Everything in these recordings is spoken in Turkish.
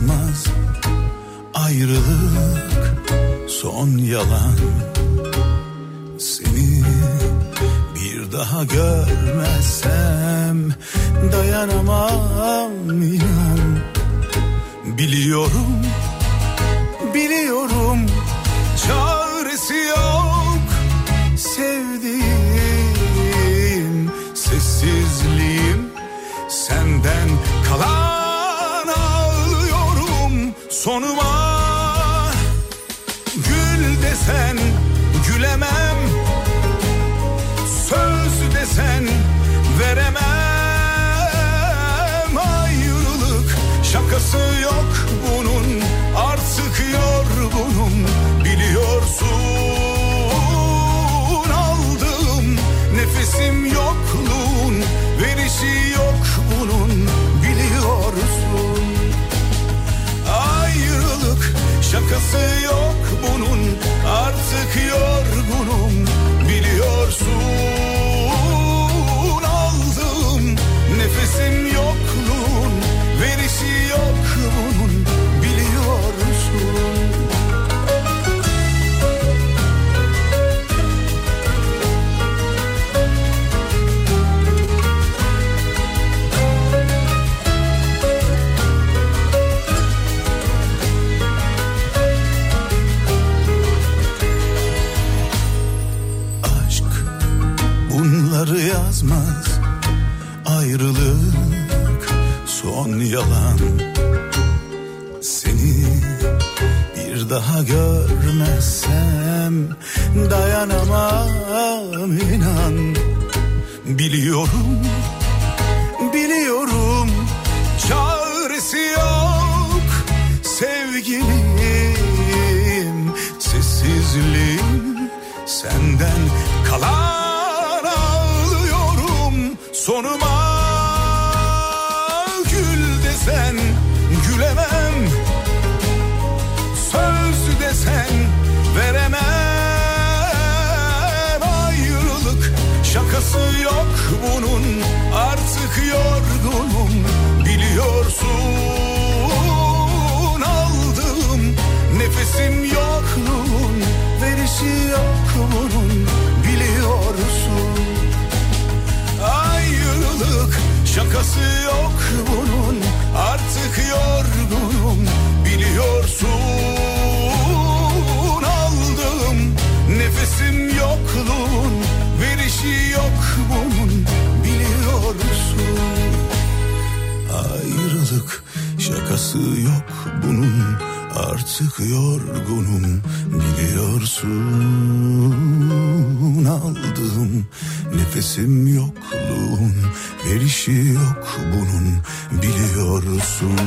Bunları artık yorgunum biliyorsun aldım nefesim yokluğun verişi yok bunun biliyorsun. Ayrılık şakası yok bunun. Artık yorgunum biliyorsun. Aldım nefesim yokluğun verişi yok şakası yok bunun artık yorgunum biliyorsun aldım nefesim yokluğun verişi yok bunun biliyorsun.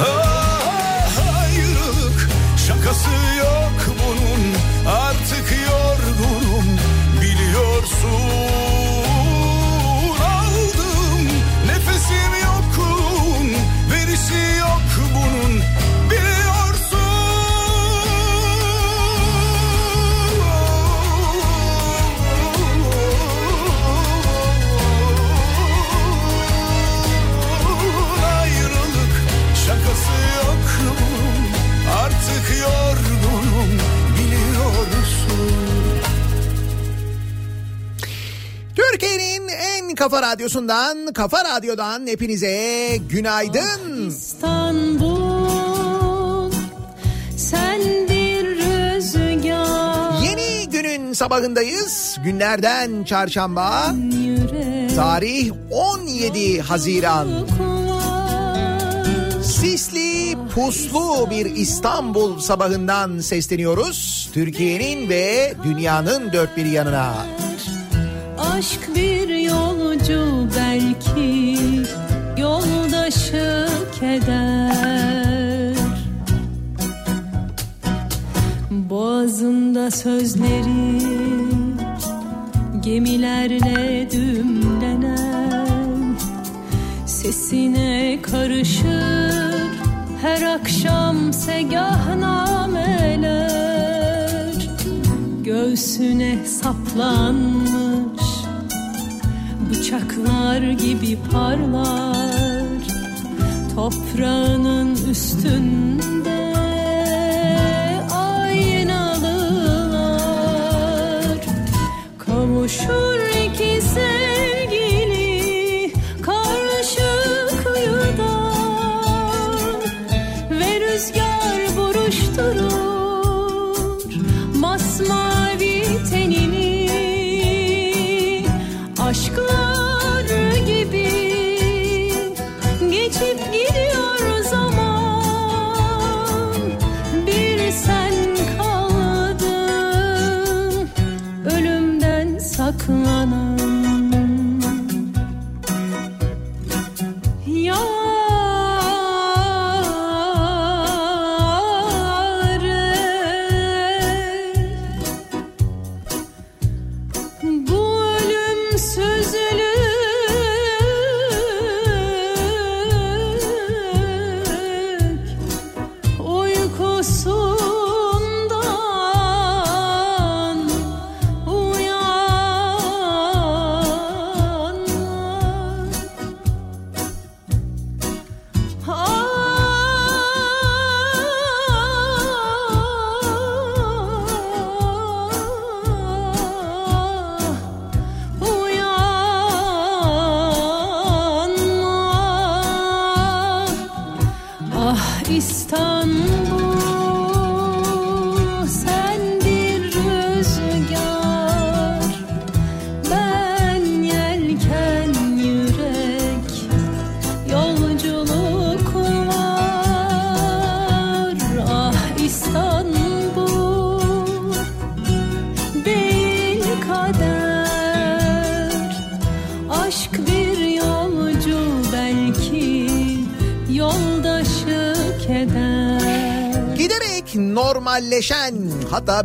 Ah, ayrılık şakası yok bunun Türkiye'nin en kafa radyosundan, kafa radyodan hepinize günaydın. İstanbul sen bir rüzgar Yeni günün sabahındayız. Günlerden çarşamba. yürek Tarih 17 Haziran. Sisli, puslu bir İstanbul sabahından sesleniyoruz. Türkiye'nin ve dünyanın dört bir yanına. Aşk bir yolcu belki yoldaşı keder. Boğazında sözleri gemilerle dümlenen Sesine karışır her akşam segahnameler Göğsüne saplanmış bıçaklar gibi parlar toprağının üstünde. Aynalılar kavuşur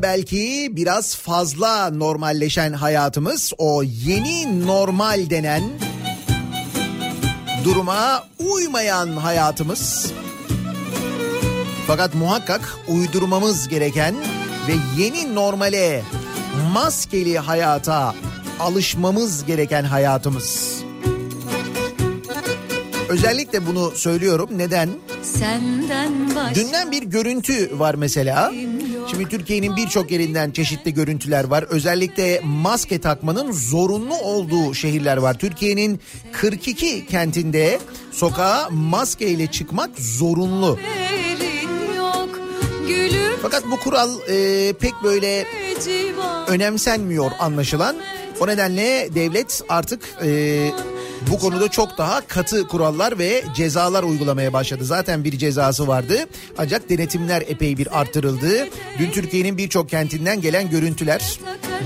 belki biraz fazla normalleşen hayatımız o yeni normal denen duruma uymayan hayatımız. Fakat muhakkak uydurmamız gereken ve yeni normale maskeli hayata alışmamız gereken hayatımız. Özellikle bunu söylüyorum. Neden? Dünden bir görüntü var mesela. Şimdi Türkiye'nin birçok yerinden çeşitli görüntüler var. Özellikle maske takmanın zorunlu olduğu şehirler var. Türkiye'nin 42 kentinde sokağa maskeyle çıkmak zorunlu. Fakat bu kural e, pek böyle önemsenmiyor anlaşılan. O nedenle devlet artık e, bu konuda çok daha katı kurallar ve cezalar uygulamaya başladı. Zaten bir cezası vardı ancak denetimler epey bir artırıldı. Dün Türkiye'nin birçok kentinden gelen görüntüler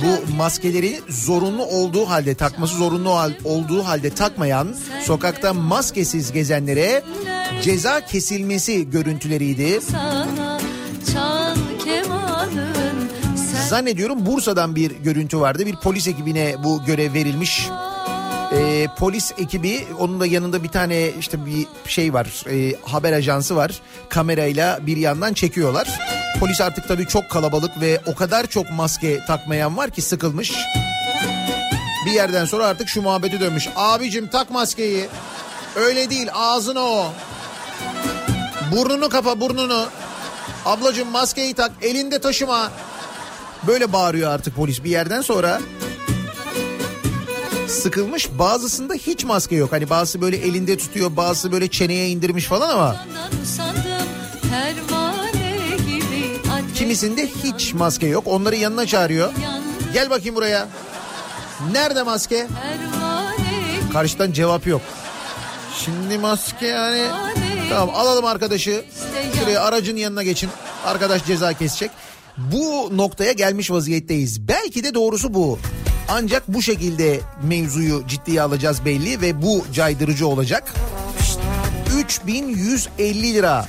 bu maskeleri zorunlu olduğu halde takması zorunlu hal- olduğu halde takmayan sokakta maskesiz gezenlere ceza kesilmesi görüntüleriydi. Zannediyorum Bursa'dan bir görüntü vardı. Bir polis ekibine bu görev verilmiş. Ee, polis ekibi onun da yanında bir tane işte bir şey var e, haber ajansı var kamerayla bir yandan çekiyorlar. Polis artık tabii çok kalabalık ve o kadar çok maske takmayan var ki sıkılmış. Bir yerden sonra artık şu muhabbeti dönmüş. Abicim tak maskeyi. Öyle değil ağzına o. Burnunu kapa burnunu. Ablacım maskeyi tak elinde taşıma. Böyle bağırıyor artık polis bir yerden sonra. Sıkılmış bazısında hiç maske yok. Hani bazısı böyle elinde tutuyor bazısı böyle çeneye indirmiş falan ama kimisinde hiç maske yok. Onları yanına çağırıyor. Gel bakayım buraya. Nerede maske? Karşıdan cevap yok. Şimdi maske yani... Tamam alalım arkadaşı. Şuraya aracın yanına geçin. Arkadaş ceza kesecek. Bu noktaya gelmiş vaziyetteyiz. Belki de doğrusu bu. Ancak bu şekilde mevzuyu ciddiye alacağız belli ve bu caydırıcı olacak. 3150 lira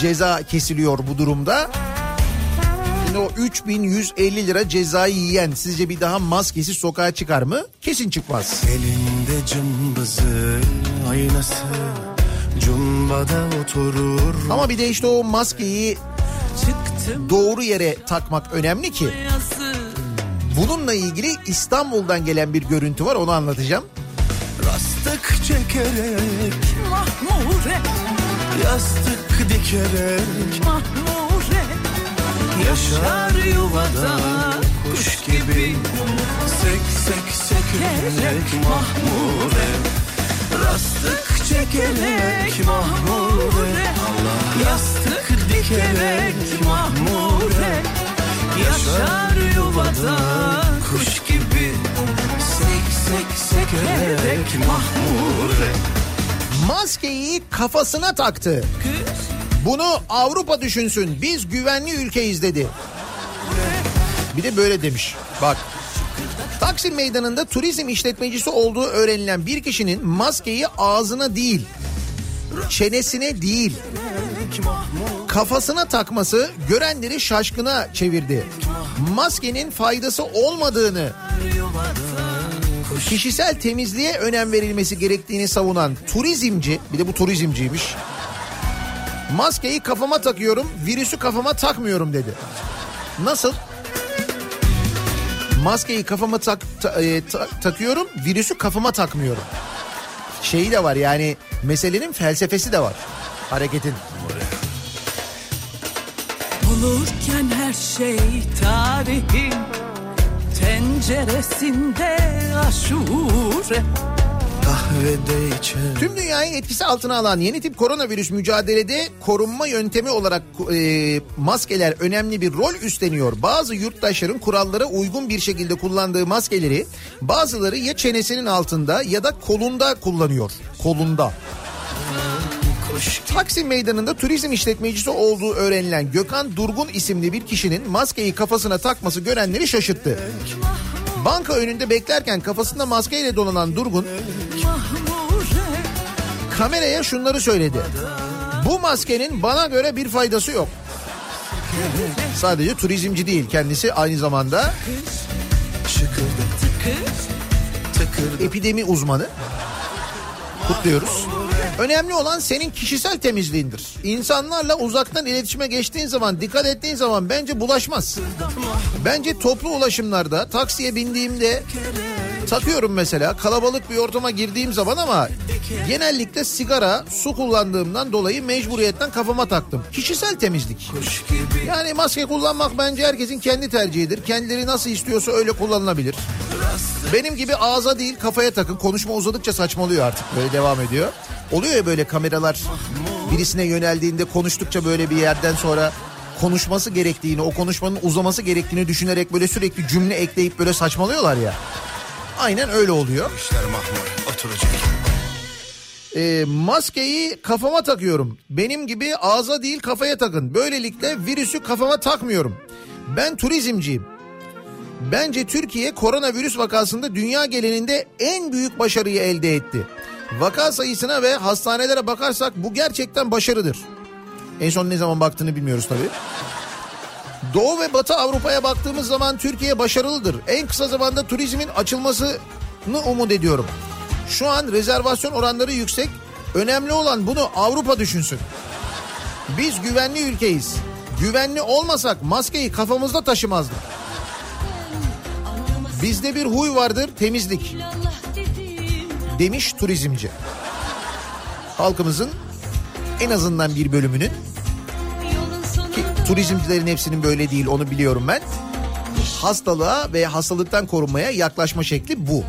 ceza kesiliyor bu durumda. Şimdi o 3150 lira cezayı yiyen sizce bir daha maskesi sokağa çıkar mı? Kesin çıkmaz. Elinde cımbızı aynası Cumbada oturur Ama bir de işte o maskeyi doğru yere takmak önemli ki. yazı Bununla ilgili İstanbul'dan gelen bir görüntü var onu anlatacağım. Rastı Yastık çekerek Mahmure, Yastık dikerek mahmure. Yaşar yuvada kuş gibi Sek sek sekerek mahmure. Rastık çekerek mahmure Yastık dikerek mahmure Yaşar yuvada kuş gibi Sek sek sekerek mahmure Maskeyi kafasına taktı. Bunu Avrupa düşünsün. Biz güvenli ülkeyiz dedi. Bir de böyle demiş. Bak. Taksim Meydanı'nda turizm işletmecisi olduğu öğrenilen bir kişinin maskeyi ağzına değil, çenesine değil, kafasına takması görenleri şaşkına çevirdi. Maskenin faydası olmadığını, kişisel temizliğe önem verilmesi gerektiğini savunan turizmci, bir de bu turizmciymiş. Maskeyi kafama takıyorum, virüsü kafama takmıyorum dedi. Nasıl? Maskeyi kafama tak, ta- e, ta- takıyorum, virüsü kafama takmıyorum. Şeyi de var yani meselenin felsefesi de var hareketin. Olurken her şey tarihin tenceresinde aşure Kahvede içer Tüm dünyayı etkisi altına alan yeni tip koronavirüs mücadelede korunma yöntemi olarak e, maskeler önemli bir rol üstleniyor. Bazı yurttaşların kurallara uygun bir şekilde kullandığı maskeleri bazıları ya çenesinin altında ya da kolunda kullanıyor. Kolunda. Taksim Meydanı'nda turizm işletmecisi olduğu öğrenilen Gökhan Durgun isimli bir kişinin maskeyi kafasına takması görenleri şaşırttı. Banka önünde beklerken kafasında maskeyle dolanan Durgun kameraya şunları söyledi. Bu maskenin bana göre bir faydası yok. Sadece turizmci değil kendisi aynı zamanda epidemi uzmanı. Kutluyoruz. Önemli olan senin kişisel temizliğindir. İnsanlarla uzaktan iletişime geçtiğin zaman, dikkat ettiğin zaman bence bulaşmaz. Bence toplu ulaşımlarda taksiye bindiğimde takıyorum mesela kalabalık bir ortama girdiğim zaman ama genellikle sigara, su kullandığımdan dolayı mecburiyetten kafama taktım. Kişisel temizlik. Yani maske kullanmak bence herkesin kendi tercihidir. Kendileri nasıl istiyorsa öyle kullanılabilir. Benim gibi ağza değil kafaya takın. Konuşma uzadıkça saçmalıyor artık. Böyle devam ediyor. Oluyor ya böyle kameralar birisine yöneldiğinde konuştukça böyle bir yerden sonra konuşması gerektiğini, o konuşmanın uzaması gerektiğini düşünerek böyle sürekli cümle ekleyip böyle saçmalıyorlar ya. Aynen öyle oluyor. işler mahmur oturacak E, maskeyi kafama takıyorum. Benim gibi ağza değil kafaya takın. Böylelikle virüsü kafama takmıyorum. Ben turizmciyim. Bence Türkiye koronavirüs vakasında dünya genelinde en büyük başarıyı elde etti. Vaka sayısına ve hastanelere bakarsak bu gerçekten başarıdır. En son ne zaman baktığını bilmiyoruz tabii. Doğu ve Batı Avrupa'ya baktığımız zaman Türkiye başarılıdır. En kısa zamanda turizmin açılmasını umut ediyorum. Şu an rezervasyon oranları yüksek. Önemli olan bunu Avrupa düşünsün. Biz güvenli ülkeyiz. Güvenli olmasak maskeyi kafamızda taşımazdık. Bizde bir huy vardır temizlik demiş turizmci. Halkımızın en azından bir bölümünün turizmcilerin hepsinin böyle değil onu biliyorum ben. Hastalığa ve hastalıktan korunmaya yaklaşma şekli bu.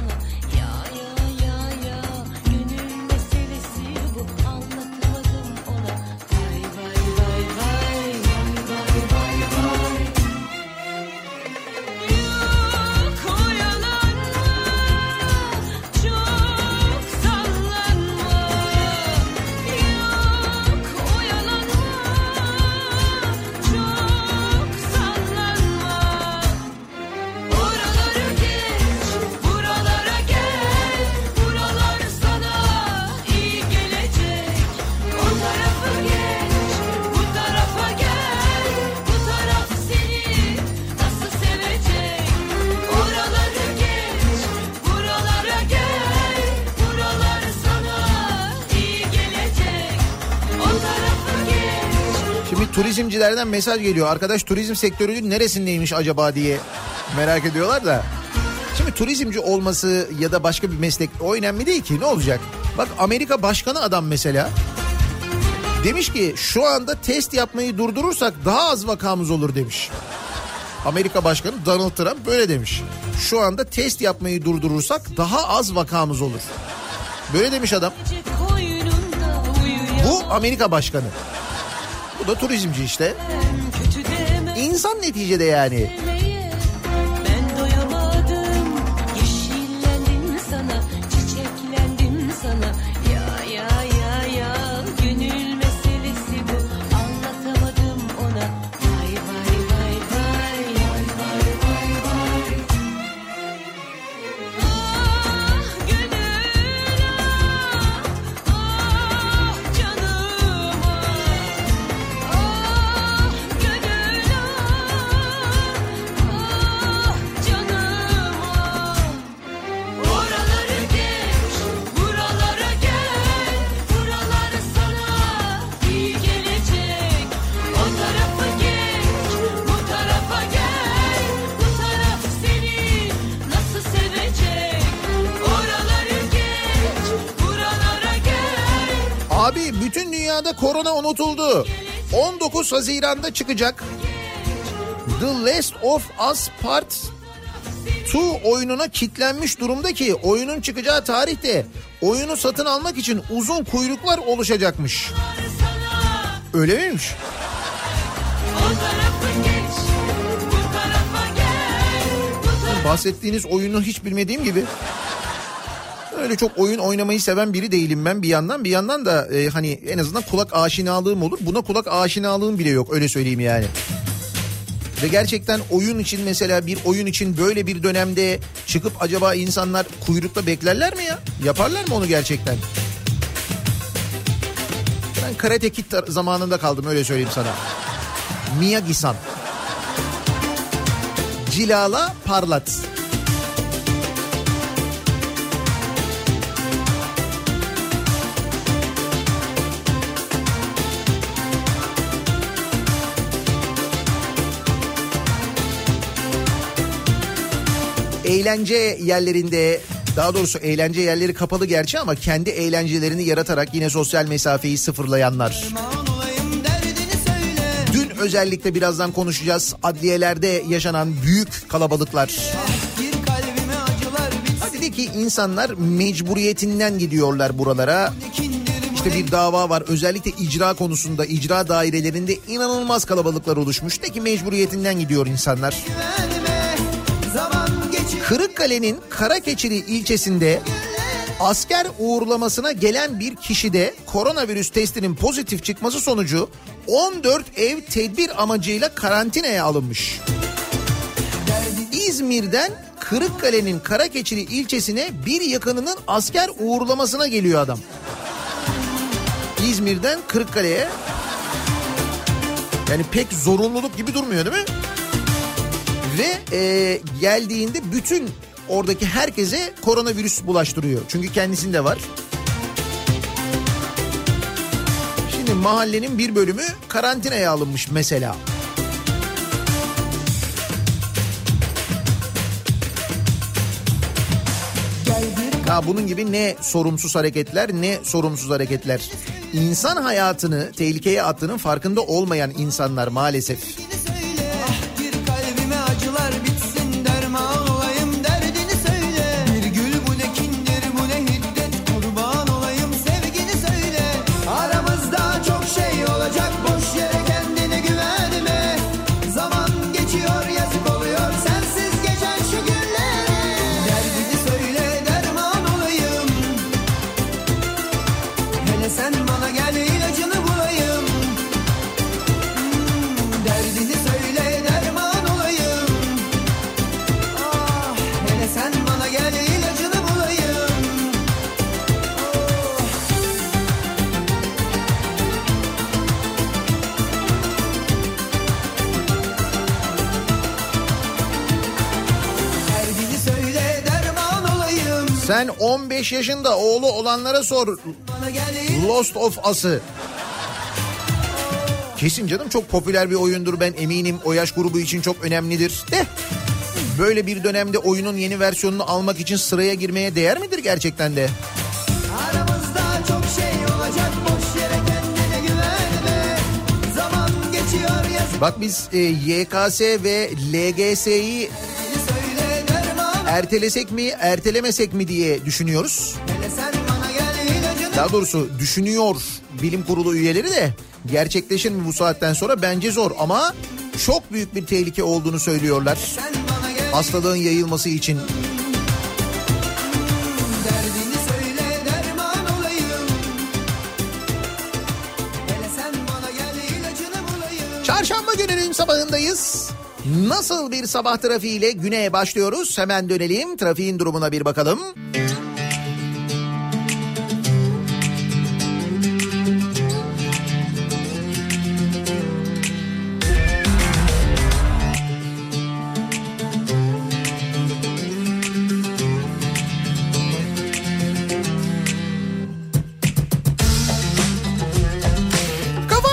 Turizmcilerden mesaj geliyor. Arkadaş turizm sektörünün neresindeymiş acaba diye merak ediyorlar da. Şimdi turizmci olması ya da başka bir meslek o önemli değil ki ne olacak? Bak Amerika başkanı adam mesela demiş ki şu anda test yapmayı durdurursak daha az vakamız olur demiş. Amerika Başkanı Donald Trump böyle demiş. Şu anda test yapmayı durdurursak daha az vakamız olur. Böyle demiş adam. Bu Amerika Başkanı. Bu da turizmci işte. İnsan neticede yani. 19 Haziran'da çıkacak. The Last of Us Part 2 oyununa kitlenmiş durumda ki oyunun çıkacağı tarihte oyunu satın almak için uzun kuyruklar oluşacakmış. Öyle miymiş? Bahsettiğiniz oyunu hiç bilmediğim gibi. Öyle çok oyun oynamayı seven biri değilim ben bir yandan. Bir yandan da e, hani en azından kulak aşinalığım olur. Buna kulak aşinalığım bile yok öyle söyleyeyim yani. Ve gerçekten oyun için mesela bir oyun için böyle bir dönemde çıkıp acaba insanlar kuyrukta beklerler mi ya? Yaparlar mı onu gerçekten? Ben Karate Kid zamanında kaldım öyle söyleyeyim sana. Miyagi-san. Cilala parlat. Eğlence yerlerinde daha doğrusu eğlence yerleri kapalı gerçi ama kendi eğlencelerini yaratarak yine sosyal mesafeyi sıfırlayanlar. Dün özellikle birazdan konuşacağız. Adliyelerde yaşanan büyük kalabalıklar. Dedi ki insanlar mecburiyetinden gidiyorlar buralara. İşte bir dava var özellikle icra konusunda icra dairelerinde inanılmaz kalabalıklar oluşmuş. De ki mecburiyetinden gidiyor insanlar. Kırıkkale'nin Karakeçili ilçesinde asker uğurlamasına gelen bir kişide koronavirüs testinin pozitif çıkması sonucu 14 ev tedbir amacıyla karantinaya alınmış. İzmir'den Kırıkkale'nin Karakeçili ilçesine bir yakınının asker uğurlamasına geliyor adam. İzmir'den Kırıkkale'ye yani pek zorunluluk gibi durmuyor değil mi? Ve e, geldiğinde bütün oradaki herkese koronavirüs bulaştırıyor. Çünkü kendisinde var. Şimdi mahallenin bir bölümü karantinaya alınmış mesela. Ya bunun gibi ne sorumsuz hareketler ne sorumsuz hareketler. İnsan hayatını tehlikeye attığının farkında olmayan insanlar maalesef. 15 yaşında oğlu olanlara sor Lost of Us'ı. Kesin canım çok popüler bir oyundur ben eminim o yaş grubu için çok önemlidir. De Böyle bir dönemde oyunun yeni versiyonunu almak için sıraya girmeye değer midir gerçekten de? Aramızda çok şey olacak boş yere kendine güvenme Zaman geçiyor yazık Bak biz e, YKS ve LGS'yi ertelesek mi ertelemesek mi diye düşünüyoruz. Daha doğrusu düşünüyor bilim kurulu üyeleri de gerçekleşir mi bu saatten sonra bence zor ama çok büyük bir tehlike olduğunu söylüyorlar. Hastalığın yayılması için. Çarşamba gününün sabahındayız. Nasıl bir sabah trafiğiyle güne başlıyoruz? Hemen dönelim. Trafiğin durumuna bir bakalım. Kafa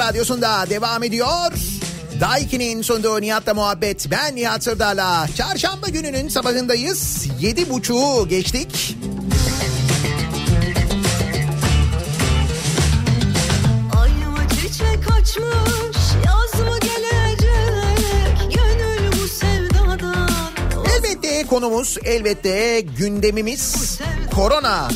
Radyo'da devam ediyor. Daiki'nin sunduğu Nihat'la muhabbet. Ben Nihat Sırdar'la. Çarşamba gününün sabahındayız. Yedi buçuğu geçtik. Açmış Elbette konumuz, elbette gündemimiz korona.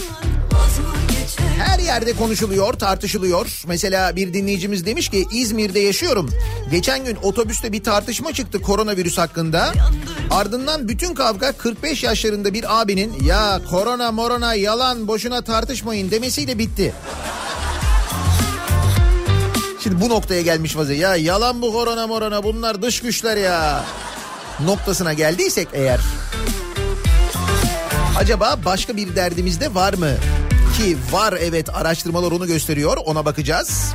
Yerde konuşuluyor, tartışılıyor. Mesela bir dinleyicimiz demiş ki İzmir'de yaşıyorum. Geçen gün otobüste bir tartışma çıktı koronavirüs hakkında. Ardından bütün kavga 45 yaşlarında bir abinin ya korona morona yalan boşuna tartışmayın demesiyle bitti. Şimdi bu noktaya gelmiş vaziyette. Ya yalan bu korona morona bunlar dış güçler ya. Noktasına geldiysek eğer. Acaba başka bir derdimiz de var mı? Ki var evet araştırmalar onu gösteriyor ona bakacağız.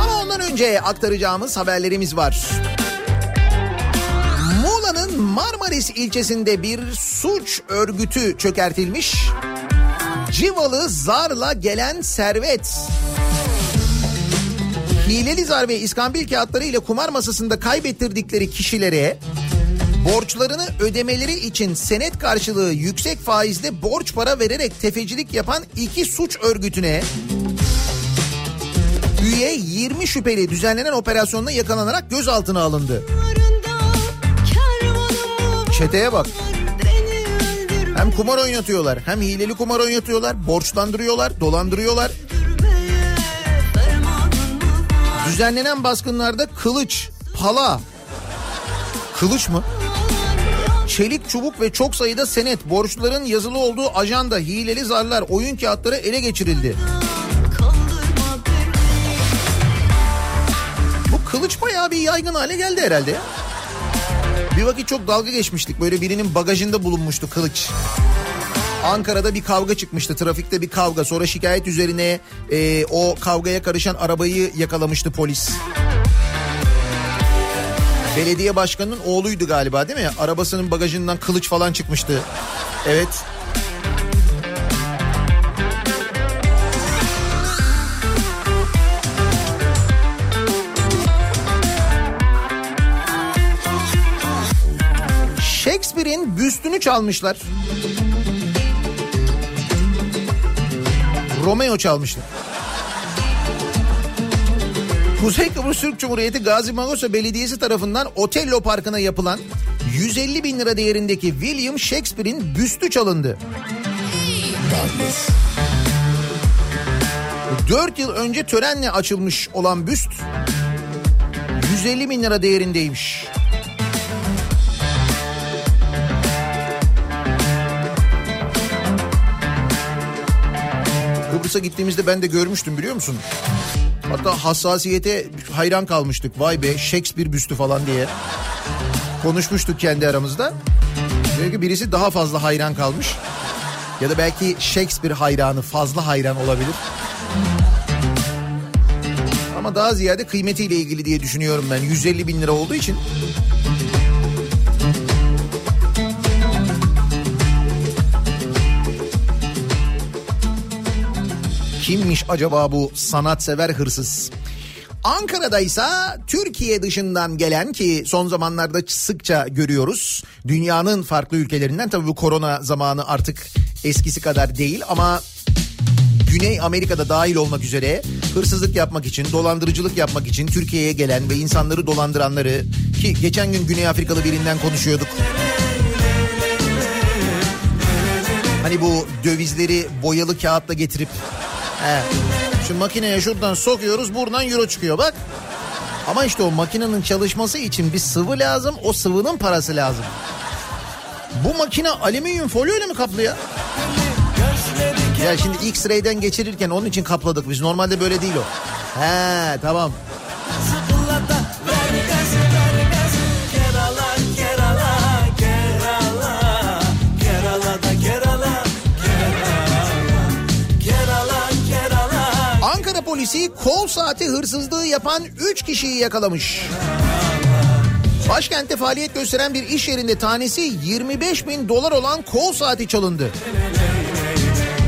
Ama ondan önce aktaracağımız haberlerimiz var. Muğla'nın Marmaris ilçesinde bir suç örgütü çökertilmiş. Civalı zarla gelen servet. Hileli zar ve iskambil kağıtları ile kumar masasında kaybettirdikleri kişilere borçlarını ödemeleri için senet karşılığı yüksek faizle borç para vererek tefecilik yapan iki suç örgütüne üye 20 şüpheli düzenlenen operasyonda yakalanarak gözaltına alındı. Çeteye bak. Hem kumar oynatıyorlar hem hileli kumar oynatıyorlar borçlandırıyorlar dolandırıyorlar. Düzenlenen baskınlarda kılıç, pala, kılıç mı? Çelik çubuk ve çok sayıda senet, borçluların yazılı olduğu ajanda, hileli zarlar, oyun kağıtları ele geçirildi. Bu kılıç bayağı bir yaygın hale geldi herhalde. Bir vakit çok dalga geçmiştik. Böyle birinin bagajında bulunmuştu kılıç. Ankara'da bir kavga çıkmıştı. Trafikte bir kavga. Sonra şikayet üzerine e, o kavgaya karışan arabayı yakalamıştı polis. Belediye başkanının oğluydu galiba değil mi? Arabasının bagajından kılıç falan çıkmıştı. Evet. Shakespeare'in büstünü çalmışlar. Romeo çalmışlar. Kuzey Kıbrıs Türk Cumhuriyeti Gazi Magosa Belediyesi tarafından Otello Parkı'na yapılan 150 bin lira değerindeki William Shakespeare'in büstü çalındı. 4 yıl önce törenle açılmış olan büst 150 bin lira değerindeymiş. Kıbrıs'a gittiğimizde ben de görmüştüm biliyor musun? Hatta hassasiyete hayran kalmıştık. Vay be Shakespeare büstü falan diye. Konuşmuştuk kendi aramızda. Çünkü birisi daha fazla hayran kalmış. Ya da belki Shakespeare hayranı fazla hayran olabilir. Ama daha ziyade kıymetiyle ilgili diye düşünüyorum ben. 150 bin lira olduğu için. Kimmiş acaba bu sanatsever hırsız? Ankara'da ise Türkiye dışından gelen ki son zamanlarda sıkça görüyoruz. Dünyanın farklı ülkelerinden tabii bu korona zamanı artık eskisi kadar değil ama Güney Amerika'da dahil olmak üzere hırsızlık yapmak için, dolandırıcılık yapmak için Türkiye'ye gelen ve insanları dolandıranları ki geçen gün Güney Afrikalı birinden konuşuyorduk. Hani bu dövizleri boyalı kağıtla getirip he, şu makineye şuradan sokuyoruz buradan euro çıkıyor bak. Ama işte o makinenin çalışması için bir sıvı lazım o sıvının parası lazım. Bu makine alüminyum folyo ile mi kaplı ya? Ya şimdi X-ray'den geçirirken onun için kapladık biz. Normalde böyle değil o. He tamam. Polisi kol saati hırsızlığı yapan 3 kişiyi yakalamış. Başkentte faaliyet gösteren bir iş yerinde tanesi 25 bin dolar olan kol saati çalındı.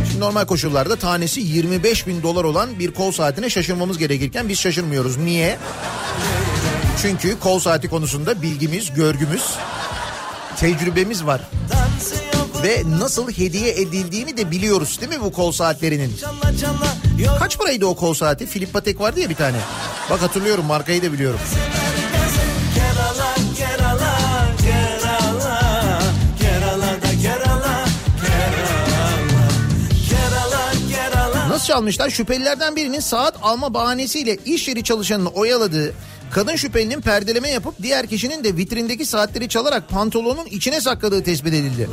Şimdi normal koşullarda tanesi 25 bin dolar olan bir kol saatine şaşırmamız gerekirken biz şaşırmıyoruz. Niye? Çünkü kol saati konusunda bilgimiz, görgümüz, tecrübemiz var. Ve nasıl hediye edildiğini de biliyoruz değil mi bu kol saatlerinin? Kaç paraydı o kol saati? Filip Patek vardı ya bir tane. Bak hatırlıyorum markayı da biliyorum. Nasıl çalmışlar? Şüphelilerden birinin saat alma bahanesiyle iş yeri çalışanını oyaladığı, kadın şüphelinin perdeleme yapıp diğer kişinin de vitrindeki saatleri çalarak pantolonun içine sakladığı tespit edildi.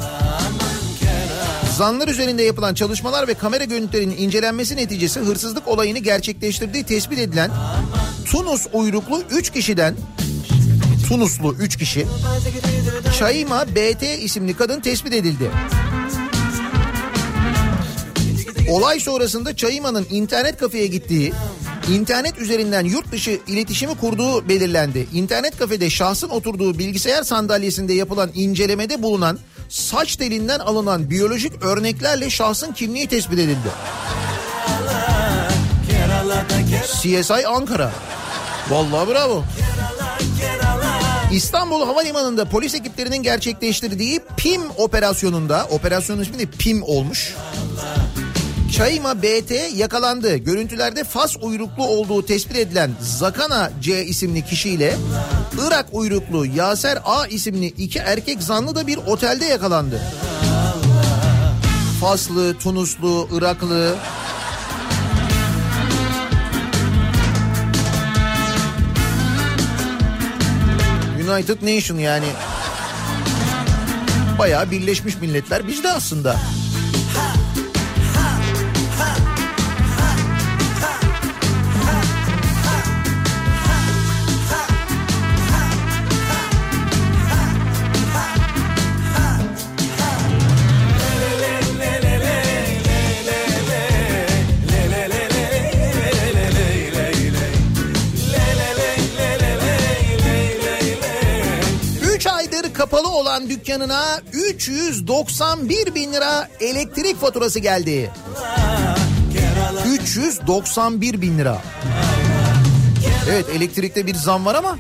Zanlar üzerinde yapılan çalışmalar ve kamera görüntülerinin incelenmesi neticesi hırsızlık olayını gerçekleştirdiği tespit edilen Tunus uyruklu 3 kişiden Tunuslu 3 kişi Çayma BT isimli kadın tespit edildi. Olay sonrasında Çayıma'nın internet kafeye gittiği, internet üzerinden yurt dışı iletişimi kurduğu belirlendi. İnternet kafede şahsın oturduğu bilgisayar sandalyesinde yapılan incelemede bulunan saç telinden alınan biyolojik örneklerle şahsın kimliği tespit edildi. CSI Ankara. Vallahi bravo. İstanbul Havalimanı'nda polis ekiplerinin gerçekleştirdiği PIM operasyonunda, operasyonun ismi de PIM olmuş. Çayma BT yakalandı. Görüntülerde Fas uyruklu olduğu tespit edilen Zakana C isimli kişiyle Irak uyruklu Yaser A isimli iki erkek zanlı da bir otelde yakalandı. Faslı, Tunuslu, Iraklı. United Nation yani. Bayağı Birleşmiş Milletler bizde aslında. Dükkanına 391 bin lira elektrik faturası geldi. 391 bin lira. Evet elektrikte bir zam var ama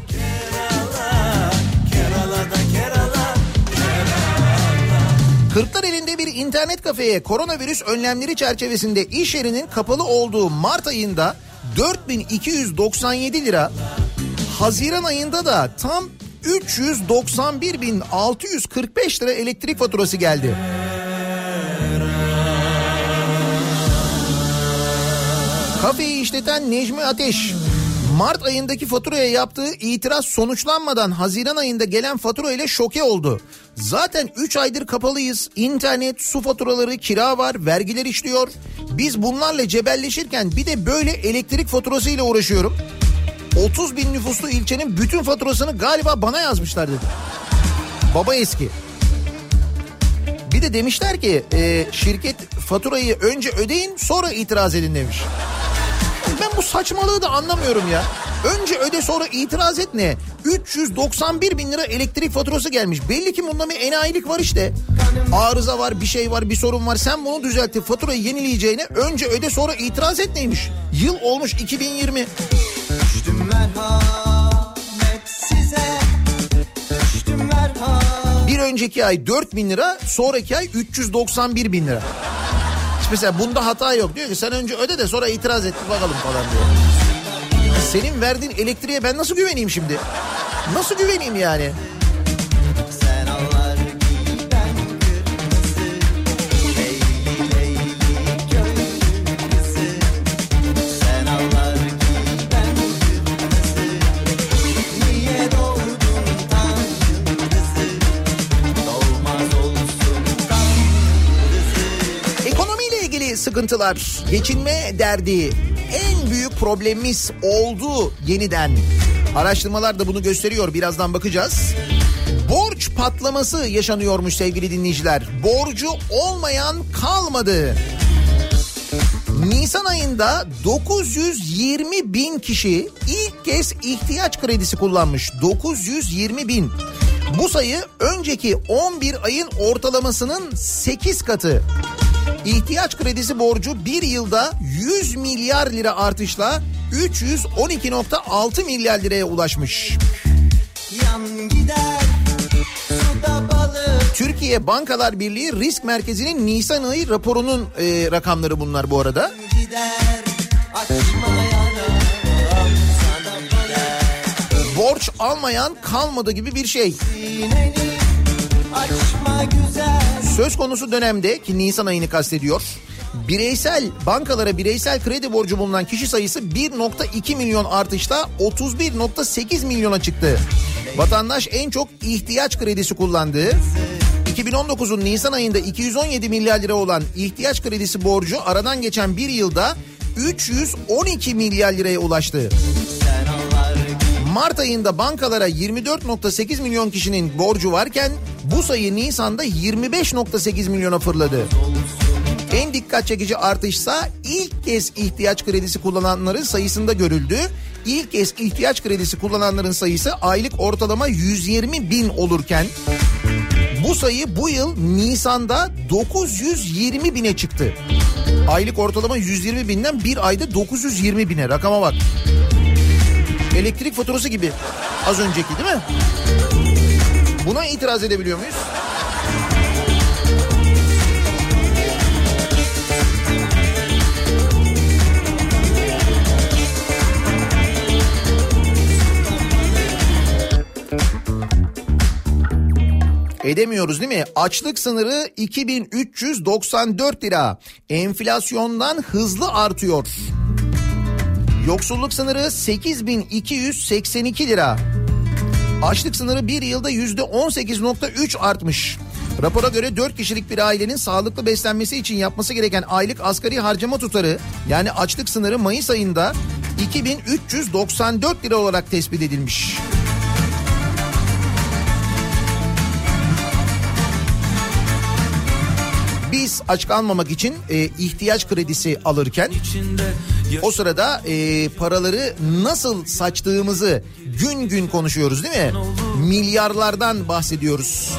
Kırklar elinde bir internet kafeye koronavirüs önlemleri çerçevesinde iş yerinin kapalı olduğu Mart ayında 4297 lira, Haziran ayında da tam 391.645 lira elektrik faturası geldi. Kafeyi işleten Necmi Ateş Mart ayındaki faturaya yaptığı itiraz sonuçlanmadan Haziran ayında gelen fatura ile şoke oldu. Zaten 3 aydır kapalıyız. İnternet, su faturaları, kira var, vergiler işliyor. Biz bunlarla cebelleşirken bir de böyle elektrik faturasıyla uğraşıyorum. 30 bin nüfuslu ilçenin bütün faturasını galiba bana yazmışlar dedi. Baba eski. Bir de demişler ki e, şirket faturayı önce ödeyin sonra itiraz edin demiş. Ben bu saçmalığı da anlamıyorum ya. Önce öde sonra itiraz et ne? 391 bin lira elektrik faturası gelmiş. Belli ki bunda bir enayilik var işte. Arıza var, bir şey var, bir sorun var. Sen bunu düzeltti. Faturayı yenileyeceğine önce öde sonra itiraz et neymiş? Yıl olmuş 2020. Bir önceki ay 4 bin lira, sonraki ay 391 bin lira. İşte mesela bunda hata yok. Diyor ki sen önce öde de sonra itiraz et bakalım falan diyor. Senin verdiğin elektriğe ben nasıl güveneyim şimdi? Nasıl güveneyim yani? Sıkıntılar, geçinme derdi en büyük problemimiz oldu yeniden. Araştırmalar da bunu gösteriyor. Birazdan bakacağız. Borç patlaması yaşanıyormuş sevgili dinleyiciler. Borcu olmayan kalmadı. Nisan ayında 920 bin kişi ilk kez ihtiyaç kredisi kullanmış. 920 bin. Bu sayı önceki 11 ayın ortalamasının 8 katı. İhtiyaç kredisi borcu bir yılda 100 milyar lira artışla 312.6 milyar liraya ulaşmış. Yan gider Türkiye Bankalar Birliği Risk Merkezi'nin Nisan ayı raporunun e, rakamları bunlar bu arada. gider Borç almayan kalmadı gibi bir şey. Sineni Söz konusu dönemde ki Nisan ayını kastediyor. Bireysel bankalara bireysel kredi borcu bulunan kişi sayısı 1.2 milyon artışla 31.8 milyona çıktı. Vatandaş en çok ihtiyaç kredisi kullandı. 2019'un Nisan ayında 217 milyar lira olan ihtiyaç kredisi borcu aradan geçen bir yılda 312 milyar liraya ulaştı. Mart ayında bankalara 24.8 milyon kişinin borcu varken bu sayı Nisan'da 25.8 milyona fırladı. En dikkat çekici artışsa ilk kez ihtiyaç kredisi kullananların sayısında görüldü. İlk kez ihtiyaç kredisi kullananların sayısı aylık ortalama 120 bin olurken bu sayı bu yıl Nisan'da 920 bine çıktı. Aylık ortalama 120 binden bir ayda 920 bine rakama bak. Elektrik faturası gibi az önceki değil mi? Buna itiraz edebiliyor muyuz? Edemiyoruz değil mi? Açlık sınırı 2394 lira. Enflasyondan hızlı artıyor. Yoksulluk sınırı 8282 lira. Açlık sınırı bir yılda %18.3 artmış. Rapora göre 4 kişilik bir ailenin sağlıklı beslenmesi için yapması gereken aylık asgari harcama tutarı yani açlık sınırı Mayıs ayında 2394 lira olarak tespit edilmiş. Aç kalmamak için e, ihtiyaç kredisi alırken o sırada e, paraları nasıl saçtığımızı gün gün konuşuyoruz değil mi? Milyarlardan bahsediyoruz.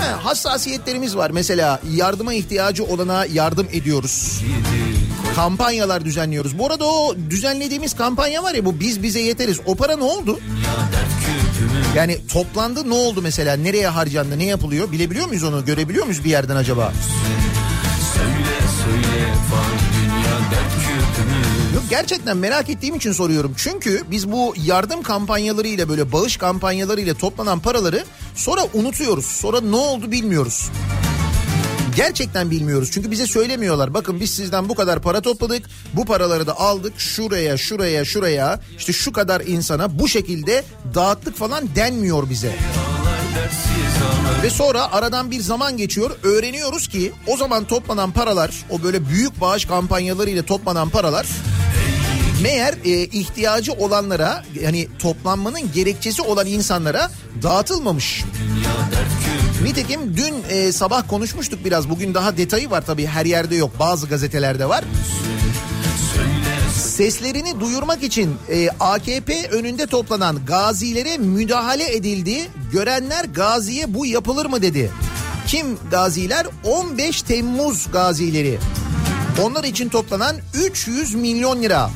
Ha, hassasiyetlerimiz var. Mesela yardıma ihtiyacı olana yardım ediyoruz. Kampanyalar düzenliyoruz. Bu arada o düzenlediğimiz kampanya var ya bu biz bize yeteriz. O para ne oldu? Yani toplandı ne oldu mesela? Nereye harcandı? Ne yapılıyor? Bilebiliyor muyuz onu? Görebiliyor muyuz bir yerden acaba? Söyle söyle Yok gerçekten merak ettiğim için soruyorum. Çünkü biz bu yardım kampanyalarıyla böyle bağış kampanyalarıyla toplanan paraları sonra unutuyoruz. Sonra ne oldu bilmiyoruz. Gerçekten bilmiyoruz çünkü bize söylemiyorlar. Bakın biz sizden bu kadar para topladık. Bu paraları da aldık şuraya şuraya şuraya işte şu kadar insana bu şekilde dağıttık falan denmiyor bize. Ve sonra aradan bir zaman geçiyor. Öğreniyoruz ki o zaman toplanan paralar o böyle büyük bağış kampanyalarıyla toplanan paralar meğer e, ihtiyacı olanlara yani toplanmanın gerekçesi olan insanlara dağıtılmamış. Nitekim dün e, sabah konuşmuştuk biraz. Bugün daha detayı var tabii her yerde yok. Bazı gazetelerde var. Seslerini duyurmak için e, AKP önünde toplanan gazilere müdahale edildi. Görenler gaziye bu yapılır mı dedi. Kim gaziler? 15 Temmuz gazileri. Onlar için toplanan 300 milyon lira.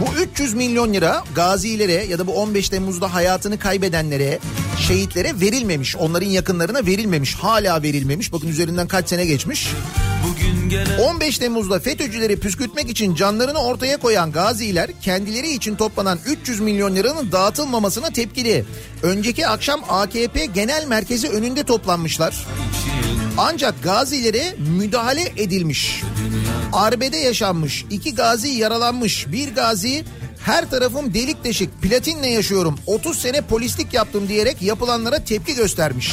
Bu 300 milyon lira gazilere ya da bu 15 Temmuz'da hayatını kaybedenlere, şehitlere verilmemiş. Onların yakınlarına verilmemiş. Hala verilmemiş. Bakın üzerinden kaç sene geçmiş. Bugün gelen 15 Temmuz'da FETÖ'cüleri püskürtmek için canlarını ortaya koyan gaziler kendileri için toplanan 300 milyon liranın dağıtılmamasına tepkili. Önceki akşam AKP Genel Merkezi önünde toplanmışlar. Ancak gazilere müdahale edilmiş. Arbede yaşanmış. iki gazi yaralanmış. Bir gazi her tarafım delik deşik platinle yaşıyorum 30 sene polislik yaptım diyerek yapılanlara tepki göstermiş.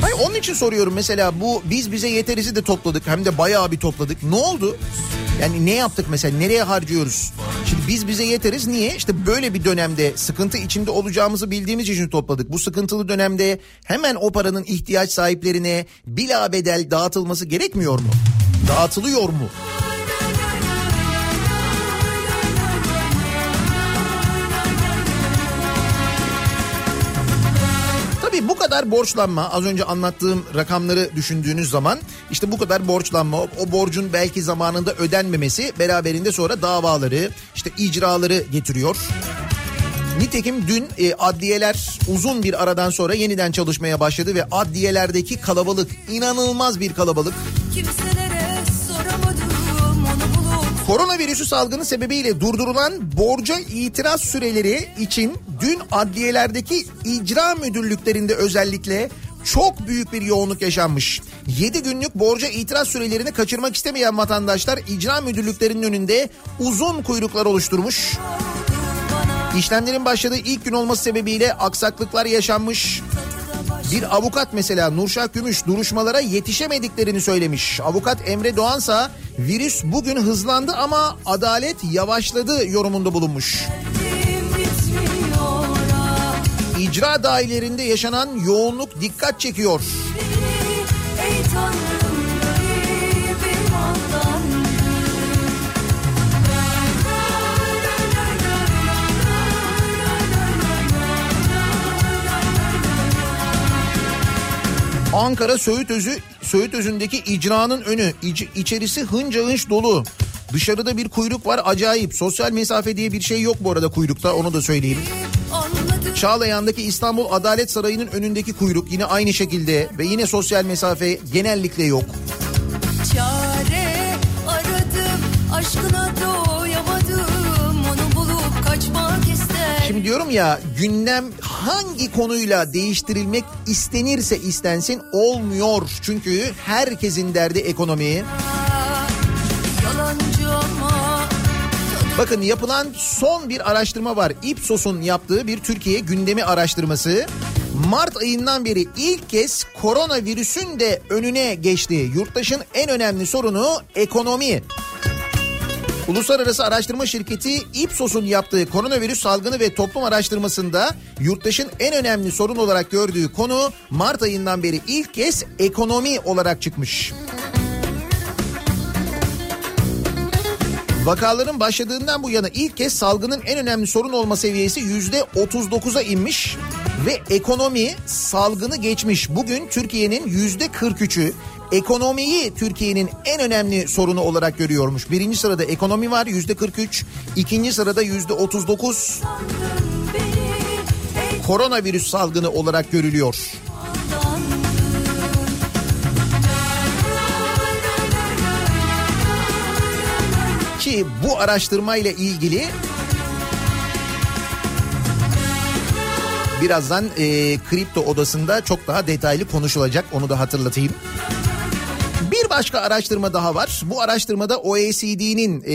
Hayır onun için soruyorum mesela bu biz bize yeterizi de topladık hem de bayağı bir topladık. Ne oldu? Yani ne yaptık mesela nereye harcıyoruz? Biz bize yeteriz niye? İşte böyle bir dönemde sıkıntı içinde olacağımızı bildiğimiz için topladık. Bu sıkıntılı dönemde hemen o paranın ihtiyaç sahiplerine bila bedel dağıtılması gerekmiyor mu? Dağıtılıyor mu? Kadar borçlanma az önce anlattığım rakamları düşündüğünüz zaman işte bu kadar borçlanma o, borcun belki zamanında ödenmemesi beraberinde sonra davaları işte icraları getiriyor. Nitekim dün e, adliyeler uzun bir aradan sonra yeniden çalışmaya başladı ve adliyelerdeki kalabalık inanılmaz bir kalabalık. Kimselere Koronavirüsü salgını sebebiyle durdurulan borca itiraz süreleri için dün adliyelerdeki icra müdürlüklerinde özellikle çok büyük bir yoğunluk yaşanmış. 7 günlük borca itiraz sürelerini kaçırmak istemeyen vatandaşlar icra müdürlüklerinin önünde uzun kuyruklar oluşturmuş. İşlemlerin başladığı ilk gün olması sebebiyle aksaklıklar yaşanmış. Bir avukat mesela Nurşah Gümüş duruşmalara yetişemediklerini söylemiş. Avukat Emre Doğansa virüs bugün hızlandı ama adalet yavaşladı yorumunda bulunmuş. İcra dairelerinde yaşanan yoğunluk dikkat çekiyor. Ey Tanrım Ankara Söğütözü Söğütözü'ndeki icranın önü iç- içerisi hınca hınç dolu. Dışarıda bir kuyruk var acayip. Sosyal mesafe diye bir şey yok bu arada kuyrukta onu da söyleyeyim. Çağlayan'daki İstanbul Adalet Sarayı'nın önündeki kuyruk yine aynı şekilde ve yine sosyal mesafe genellikle yok. çare aradım Aşkına doyamadım Şimdi diyorum ya gündem hangi konuyla değiştirilmek istenirse istensin olmuyor. Çünkü herkesin derdi ekonomi. Bakın yapılan son bir araştırma var. Ipsos'un yaptığı bir Türkiye gündemi araştırması. Mart ayından beri ilk kez koronavirüsün de önüne geçti. Yurttaşın en önemli sorunu ekonomi. Uluslararası araştırma şirketi Ipsos'un yaptığı koronavirüs salgını ve toplum araştırmasında yurttaşın en önemli sorun olarak gördüğü konu Mart ayından beri ilk kez ekonomi olarak çıkmış. Vakaların başladığından bu yana ilk kez salgının en önemli sorun olma seviyesi yüzde 39'a inmiş ve ekonomi salgını geçmiş. Bugün Türkiye'nin yüzde 43'ü ekonomiyi Türkiye'nin en önemli sorunu olarak görüyormuş. Birinci sırada ekonomi var yüzde 43, ikinci sırada yüzde 39 beni Ey koronavirüs salgını olarak görülüyor. Ki bu araştırmayla ilgili birazdan e, kripto odasında çok daha detaylı konuşulacak onu da hatırlatayım. Başka araştırma daha var. Bu araştırmada OECD'nin e,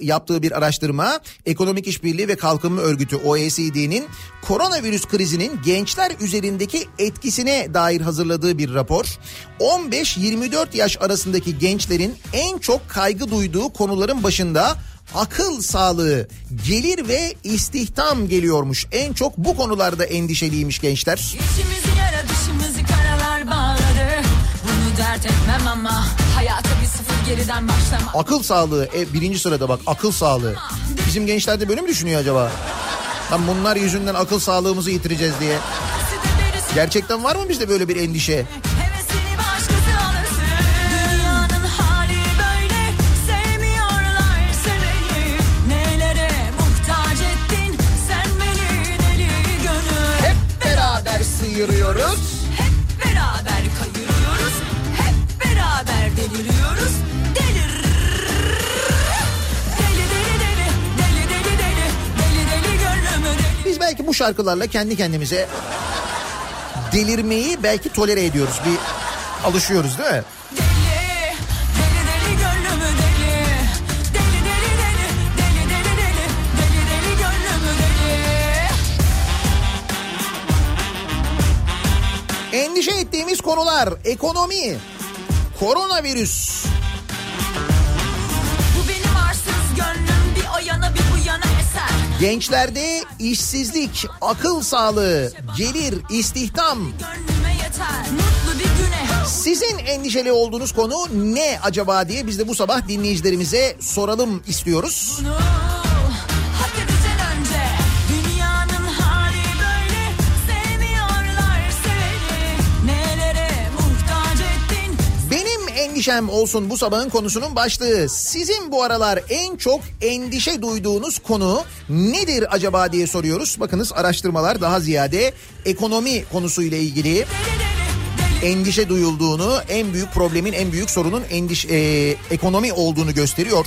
yaptığı bir araştırma. Ekonomik İşbirliği ve Kalkınma Örgütü OECD'nin koronavirüs krizinin gençler üzerindeki etkisine dair hazırladığı bir rapor. 15-24 yaş arasındaki gençlerin en çok kaygı duyduğu konuların başında akıl sağlığı, gelir ve istihdam geliyormuş. En çok bu konularda endişeliymiş gençler. İçimizi dert etmem ama hayata bir sıfır geriden başlama Akıl sağlığı e, birinci sırada bak akıl sağlığı. Bizim gençler de böyle mi düşünüyor acaba? Lan bunlar yüzünden akıl sağlığımızı yitireceğiz diye. Gerçekten var mı bizde böyle bir endişe? Hevesini belki bu şarkılarla kendi kendimize delirmeyi belki tolere ediyoruz. Bir alışıyoruz değil mi? Endişe ettiğimiz konular. Ekonomi, koronavirüs, gençlerde işsizlik, akıl sağlığı, gelir, istihdam. Sizin endişeli olduğunuz konu ne acaba diye biz de bu sabah dinleyicilerimize soralım istiyoruz. Bunu endişem olsun bu sabahın konusunun başlığı. Sizin bu aralar en çok endişe duyduğunuz konu nedir acaba diye soruyoruz. Bakınız araştırmalar daha ziyade ekonomi konusuyla ilgili endişe duyulduğunu, en büyük problemin, en büyük sorunun endiş e, ekonomi olduğunu gösteriyor.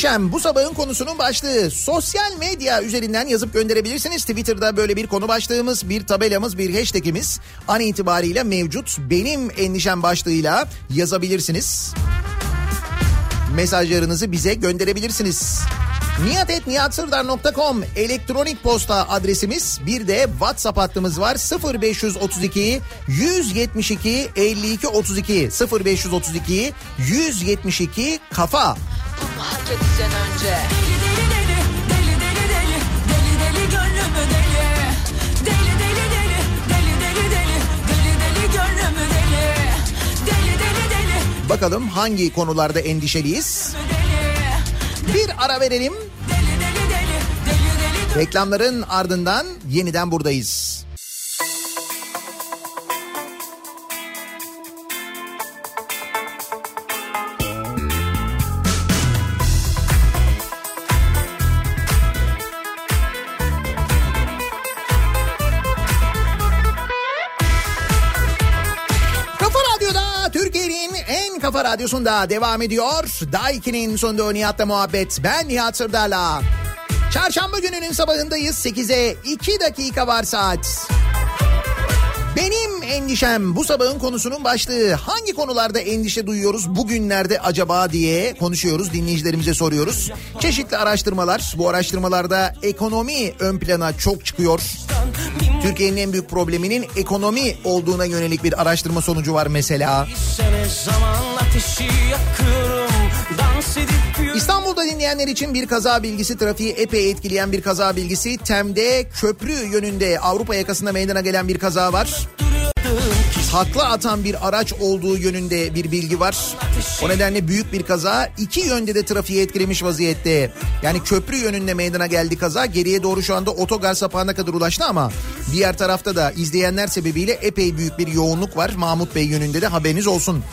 Endişem bu sabahın konusunun başlığı. Sosyal medya üzerinden yazıp gönderebilirsiniz. Twitter'da böyle bir konu başlığımız, bir tabelamız, bir hashtagimiz an itibariyle mevcut. Benim endişem başlığıyla yazabilirsiniz. Mesajlarınızı bize gönderebilirsiniz. niyatetniyatsırdar.com elektronik posta adresimiz bir de WhatsApp hattımız var 0532 172 52 32 0532 172 kafa Ama hak edeceksin önce Deli deli deli Deli deli deli Deli deli gönlümü deli Deli deli deli Deli deli deli Deli deli gönlümü deli Deli deli deli Bakalım hangi konularda endişeliyiz? Bir ara verelim. Deli deli deli Deli deli Reklamların ardından yeniden buradayız. Radyosunda devam ediyor. Daiki'nin sonunda Nihat'la muhabbet. Ben Nihat Sırdar'la. Çarşamba gününün sabahındayız. 8'e 2 dakika var saat. Benim endişem bu sabahın konusunun başlığı. Hangi konularda endişe duyuyoruz bugünlerde acaba diye konuşuyoruz. Dinleyicilerimize soruyoruz. Çeşitli araştırmalar. Bu araştırmalarda ekonomi ön plana çok çıkıyor. Türkiye'nin en büyük probleminin ekonomi olduğuna yönelik bir araştırma sonucu var mesela. İstanbul'da dinleyenler için bir kaza bilgisi trafiği epey etkileyen bir kaza bilgisi. Tem'de köprü yönünde Avrupa yakasında meydana gelen bir kaza var. Takla atan bir araç olduğu yönünde bir bilgi var. O nedenle büyük bir kaza iki yönde de trafiği etkilemiş vaziyette. Yani köprü yönünde meydana geldi kaza. Geriye doğru şu anda otogar sapağına kadar ulaştı ama diğer tarafta da izleyenler sebebiyle epey büyük bir yoğunluk var. Mahmut Bey yönünde de haberiniz olsun.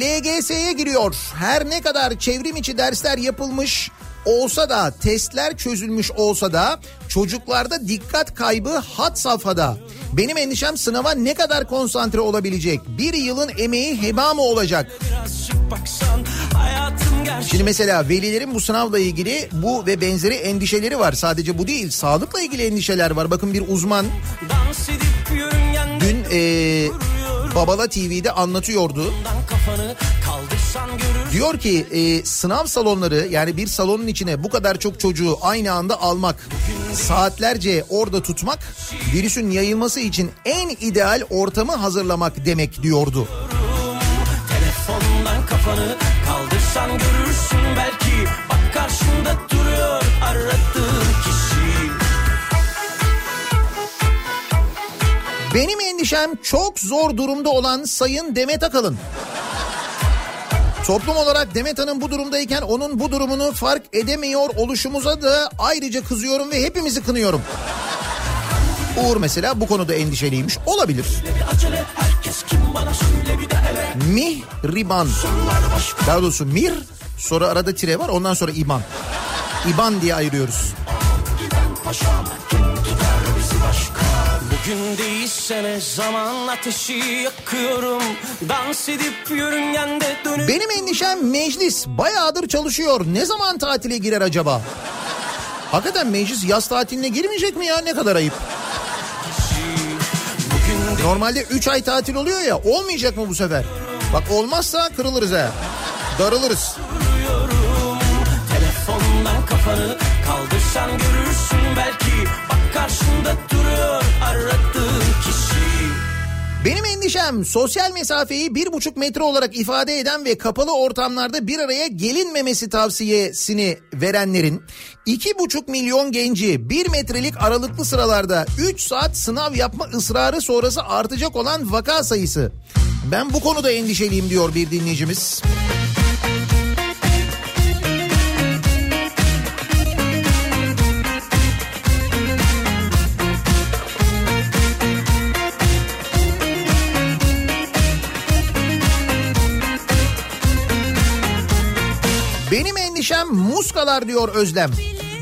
LGS'ye giriyor. Her ne kadar çevrim içi dersler yapılmış olsa da testler çözülmüş olsa da çocuklarda dikkat kaybı had safhada. Benim endişem sınava ne kadar konsantre olabilecek? Bir yılın emeği heba mı olacak? Baksan Şimdi mesela velilerin bu sınavla ilgili bu ve benzeri endişeleri var. Sadece bu değil sağlıkla ilgili endişeler var. Bakın bir uzman dün duruyorum Babala TV'de anlatıyordu. Diyor ki e, sınav salonları yani bir salonun içine bu kadar çok çocuğu aynı anda almak, saatlerce orada tutmak virüsün yayılması için en ideal ortamı hazırlamak demek diyordu. Telefondan kafanı kaldırsan görürsün belki Bak karşında duruyor aradığın Benim endişem çok zor durumda olan Sayın Demet Akalın. Toplum olarak Demet Hanım bu durumdayken onun bu durumunu fark edemiyor oluşumuza da ayrıca kızıyorum ve hepimizi kınıyorum. Uğur mesela bu konuda endişeliymiş. Olabilir. Acele Mihriban. Daha doğrusu Mir sonra arada tire var ondan sonra İban. İban diye ayırıyoruz. paşam Bugün değilse ne zaman ateşi yakıyorum Dans edip yörüngende dönüp Benim endişem meclis bayağıdır çalışıyor. Ne zaman tatile girer acaba? Hakikaten meclis yaz tatiline girmeyecek mi ya? Ne kadar ayıp. Normalde 3 ay tatil oluyor ya olmayacak mı bu sefer? Bak olmazsa kırılırız ha. Darılırız. telefondan kafanı kaldırsan görürsün belki karşında duruyor aradığın kişi Benim endişem sosyal mesafeyi bir buçuk metre olarak ifade eden ve kapalı ortamlarda bir araya gelinmemesi tavsiyesini verenlerin iki buçuk milyon genci bir metrelik aralıklı sıralarda 3 saat sınav yapma ısrarı sonrası artacak olan vaka sayısı. Ben bu konuda endişeliyim diyor bir dinleyicimiz. Benim endişem muskalar diyor Özlem.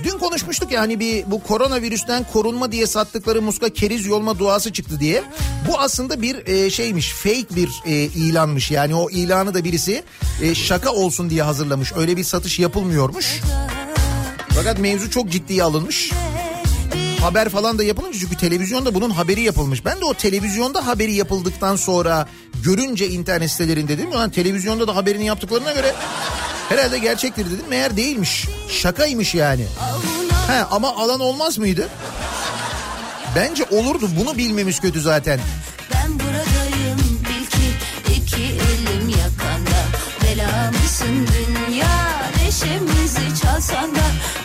Dün konuşmuştuk ya hani bir bu koronavirüsten korunma diye sattıkları muska keriz yolma duası çıktı diye. Bu aslında bir e, şeymiş fake bir e, ilanmış yani o ilanı da birisi e, şaka olsun diye hazırlamış. Öyle bir satış yapılmıyormuş. Fakat mevzu çok ciddiye alınmış. Haber falan da yapılınca çünkü televizyonda bunun haberi yapılmış. Ben de o televizyonda haberi yapıldıktan sonra görünce internet sitelerinde dedim ya televizyonda da haberini yaptıklarına göre herhalde gerçektir dedim. Meğer değilmiş. Şakaymış yani. He ama alan olmaz mıydı? Bence olurdu. Bunu bilmemiz kötü zaten. Ben buradayım bil ki iki elim yakanda Bela mısın dünya neşemizi çalsan da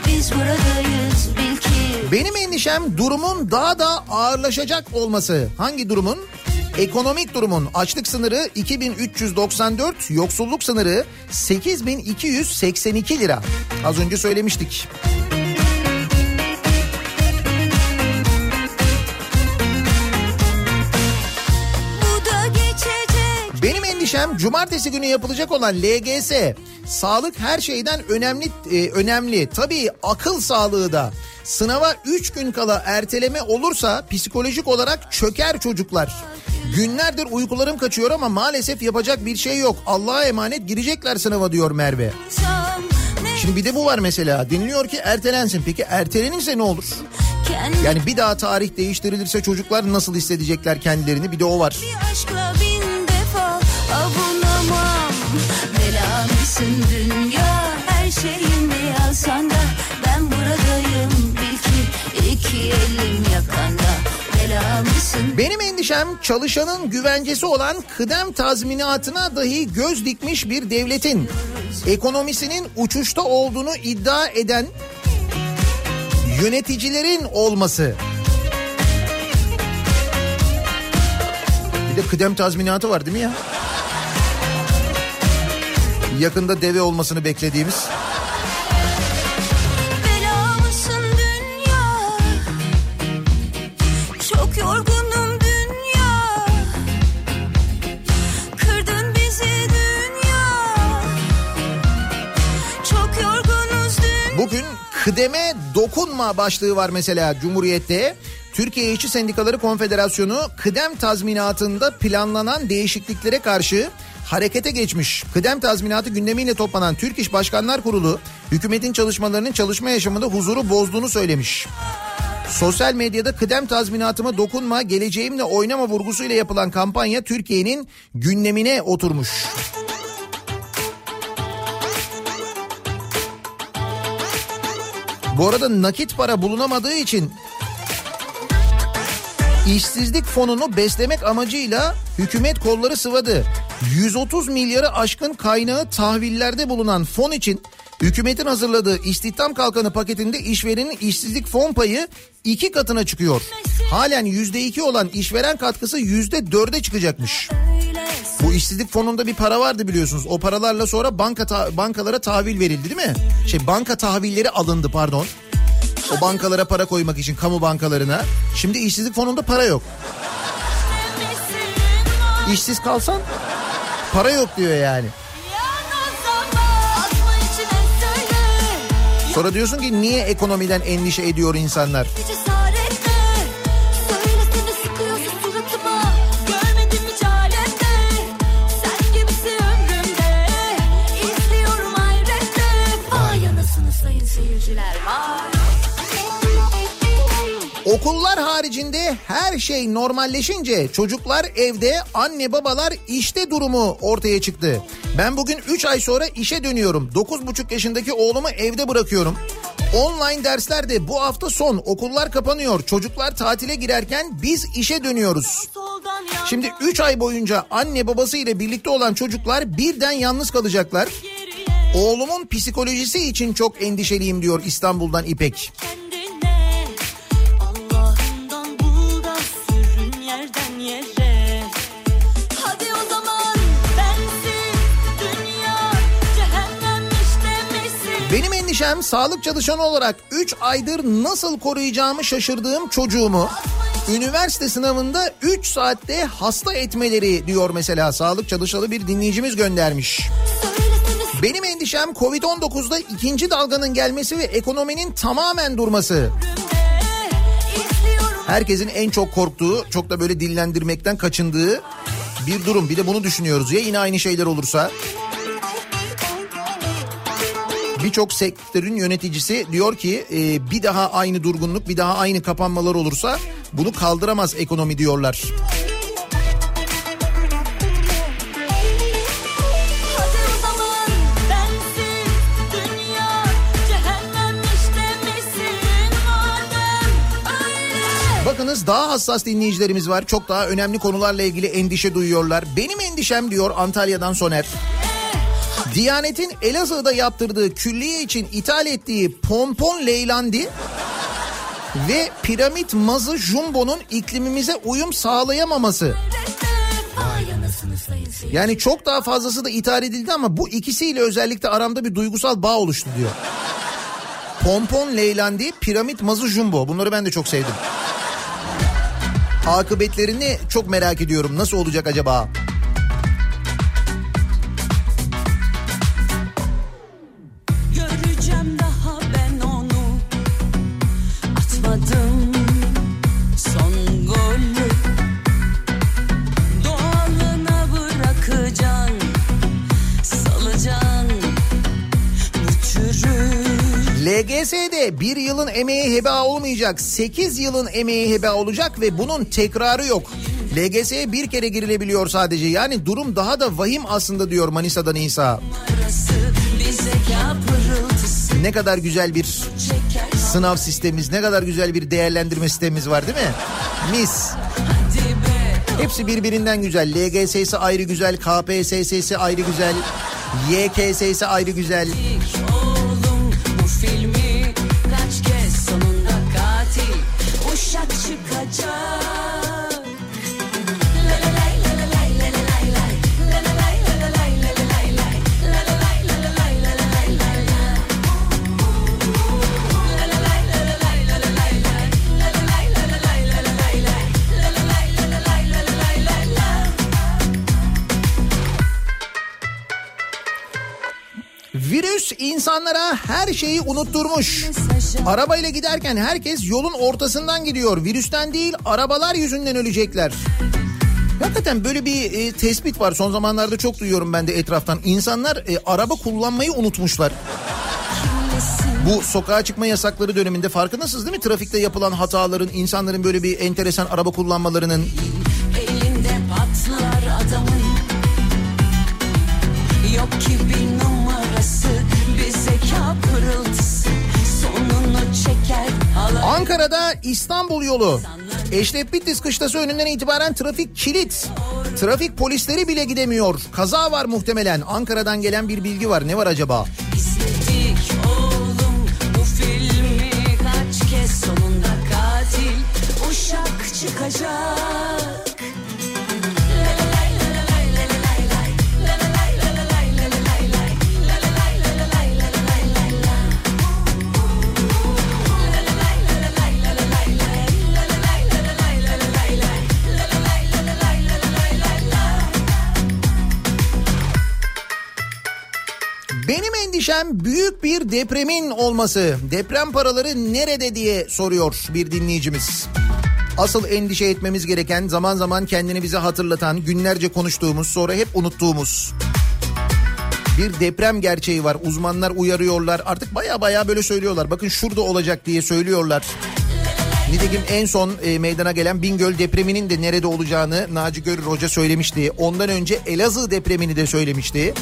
Biz buradayız bil ki Benim endişem durumun daha da ağırlaşacak olması. Hangi durumun? Ekonomik durumun açlık sınırı 2394, yoksulluk sınırı 8282 lira. Az önce söylemiştik. Benim endişem cumartesi günü yapılacak olan LGS. Sağlık her şeyden önemli e, önemli. Tabii akıl sağlığı da. Sınava 3 gün kala erteleme olursa psikolojik olarak çöker çocuklar. Günlerdir uykularım kaçıyor ama maalesef yapacak bir şey yok. Allah'a emanet girecekler sınava diyor Merve. Şimdi bir de bu var mesela. Deniliyor ki ertelensin. Peki ertelenirse ne olur? Yani bir daha tarih değiştirilirse çocuklar nasıl hissedecekler kendilerini? Bir de o var. bir aşkla bin defa avunamam Bela mısın dünya her şeyimi yazsan da Ben buradayım bil ki iki elim yakanda Benim endişem çalışanın güvencesi olan kıdem tazminatına dahi göz dikmiş bir devletin ekonomisinin uçuşta olduğunu iddia eden yöneticilerin olması. Bir de kıdem tazminatı var değil mi ya? Yakında deve olmasını beklediğimiz. Kıdeme dokunma başlığı var mesela Cumhuriyet'te. Türkiye İşçi Sendikaları Konfederasyonu kıdem tazminatında planlanan değişikliklere karşı harekete geçmiş. Kıdem tazminatı gündemiyle toplanan Türk İş Başkanlar Kurulu hükümetin çalışmalarının çalışma yaşamında huzuru bozduğunu söylemiş. Sosyal medyada kıdem tazminatıma dokunma, geleceğimle oynama vurgusuyla yapılan kampanya Türkiye'nin gündemine oturmuş. Bu arada nakit para bulunamadığı için işsizlik fonunu beslemek amacıyla hükümet kolları sıvadı. 130 milyarı aşkın kaynağı tahvillerde bulunan fon için hükümetin hazırladığı istihdam kalkanı paketinde işverenin işsizlik fon payı iki katına çıkıyor. Halen %2 olan işveren katkısı %4'e çıkacakmış. Bu işsizlik fonunda bir para vardı biliyorsunuz. O paralarla sonra banka ta- bankalara tahvil verildi değil mi? Şey banka tahvilleri alındı pardon. O bankalara para koymak için kamu bankalarına. Şimdi işsizlik fonunda para yok. İşsiz kalsan para yok diyor yani. Sonra diyorsun ki niye ekonomiden endişe ediyor insanlar? Cesaretle Okullar haricinde her şey normalleşince çocuklar evde, anne babalar işte durumu ortaya çıktı. Ben bugün 3 ay sonra işe dönüyorum. 9,5 yaşındaki oğlumu evde bırakıyorum. Online dersler de bu hafta son. Okullar kapanıyor. Çocuklar tatile girerken biz işe dönüyoruz. Şimdi 3 ay boyunca anne babası ile birlikte olan çocuklar birden yalnız kalacaklar. Oğlumun psikolojisi için çok endişeliyim diyor İstanbul'dan İpek. kendine yere Hadi o zaman bensiz dünya cehennemmiş demesin Benim endişem sağlık çalışanı olarak 3 aydır nasıl koruyacağımı şaşırdığım çocuğumu üniversite sınavında 3 saatte hasta etmeleri diyor mesela sağlık çalışanı bir dinleyicimiz göndermiş. Benim endişem Covid-19'da ikinci dalganın gelmesi ve ekonominin tamamen durması. Herkesin en çok korktuğu, çok da böyle dillendirmekten kaçındığı bir durum. Bir de bunu düşünüyoruz ya yine aynı şeyler olursa. Birçok sektörün yöneticisi diyor ki e, bir daha aynı durgunluk, bir daha aynı kapanmalar olursa bunu kaldıramaz ekonomi diyorlar. Daha hassas dinleyicilerimiz var. Çok daha önemli konularla ilgili endişe duyuyorlar. Benim endişem diyor Antalya'dan Soner. Diyanet'in Elazığ'da yaptırdığı külliye için ithal ettiği pompon leylandi ve piramit mazı jumbo'nun iklimimize uyum sağlayamaması. Yani çok daha fazlası da ithal edildi ama bu ikisiyle özellikle aramda bir duygusal bağ oluştu diyor. Pompon leylandi, piramit mazı jumbo. Bunları ben de çok sevdim. Akıbetlerini çok merak ediyorum. Nasıl olacak acaba? Bir yılın emeği heba olmayacak. 8 yılın emeği heba olacak ve bunun tekrarı yok. LGS'ye bir kere girilebiliyor sadece. Yani durum daha da vahim aslında diyor Manisa'dan İsa. Ne kadar güzel bir sınav sistemimiz, ne kadar güzel bir değerlendirme sistemimiz var değil mi? Mis. Hepsi birbirinden güzel. LGS'si ayrı güzel, KPSS'si ayrı güzel, YKS'si ayrı güzel. İnsanlara her şeyi unutturmuş. Arabayla giderken herkes yolun ortasından gidiyor. Virüsten değil arabalar yüzünden ölecekler. Hakikaten böyle bir e, tespit var. Son zamanlarda çok duyuyorum ben de etraftan. İnsanlar e, araba kullanmayı unutmuşlar. Bu sokağa çıkma yasakları döneminde farkındasınız değil mi? Trafikte yapılan hataların, insanların böyle bir enteresan araba kullanmalarının. Ankara'da İstanbul yolu. Eşref Bitlis kışlası önünden itibaren trafik kilit. Trafik polisleri bile gidemiyor. Kaza var muhtemelen. Ankara'dan gelen bir bilgi var. Ne var acaba? Oğlum sonunda katil Uşak çıkacak endişem büyük bir depremin olması. Deprem paraları nerede diye soruyor bir dinleyicimiz. Asıl endişe etmemiz gereken zaman zaman kendini bize hatırlatan günlerce konuştuğumuz sonra hep unuttuğumuz bir deprem gerçeği var. Uzmanlar uyarıyorlar artık baya baya böyle söylüyorlar. Bakın şurada olacak diye söylüyorlar. Nitekim en son e, meydana gelen Bingöl depreminin de nerede olacağını Naci Görür Hoca söylemişti. Ondan önce Elazığ depremini de söylemişti.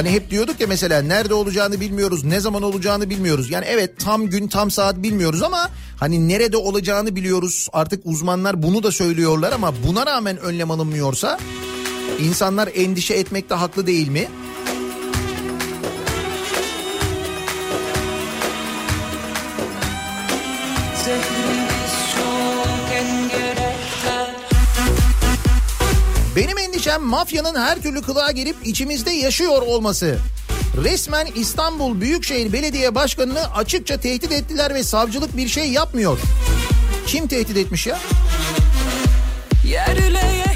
Hani hep diyorduk ya mesela nerede olacağını bilmiyoruz, ne zaman olacağını bilmiyoruz. Yani evet tam gün tam saat bilmiyoruz ama hani nerede olacağını biliyoruz. Artık uzmanlar bunu da söylüyorlar ama buna rağmen önlem alınmıyorsa insanlar endişe etmekte haklı değil mi? Benim endişem mafyanın her türlü kılığa girip içimizde yaşıyor olması. Resmen İstanbul Büyükşehir Belediye Başkanı'nı açıkça tehdit ettiler ve savcılık bir şey yapmıyor. Kim tehdit etmiş ya?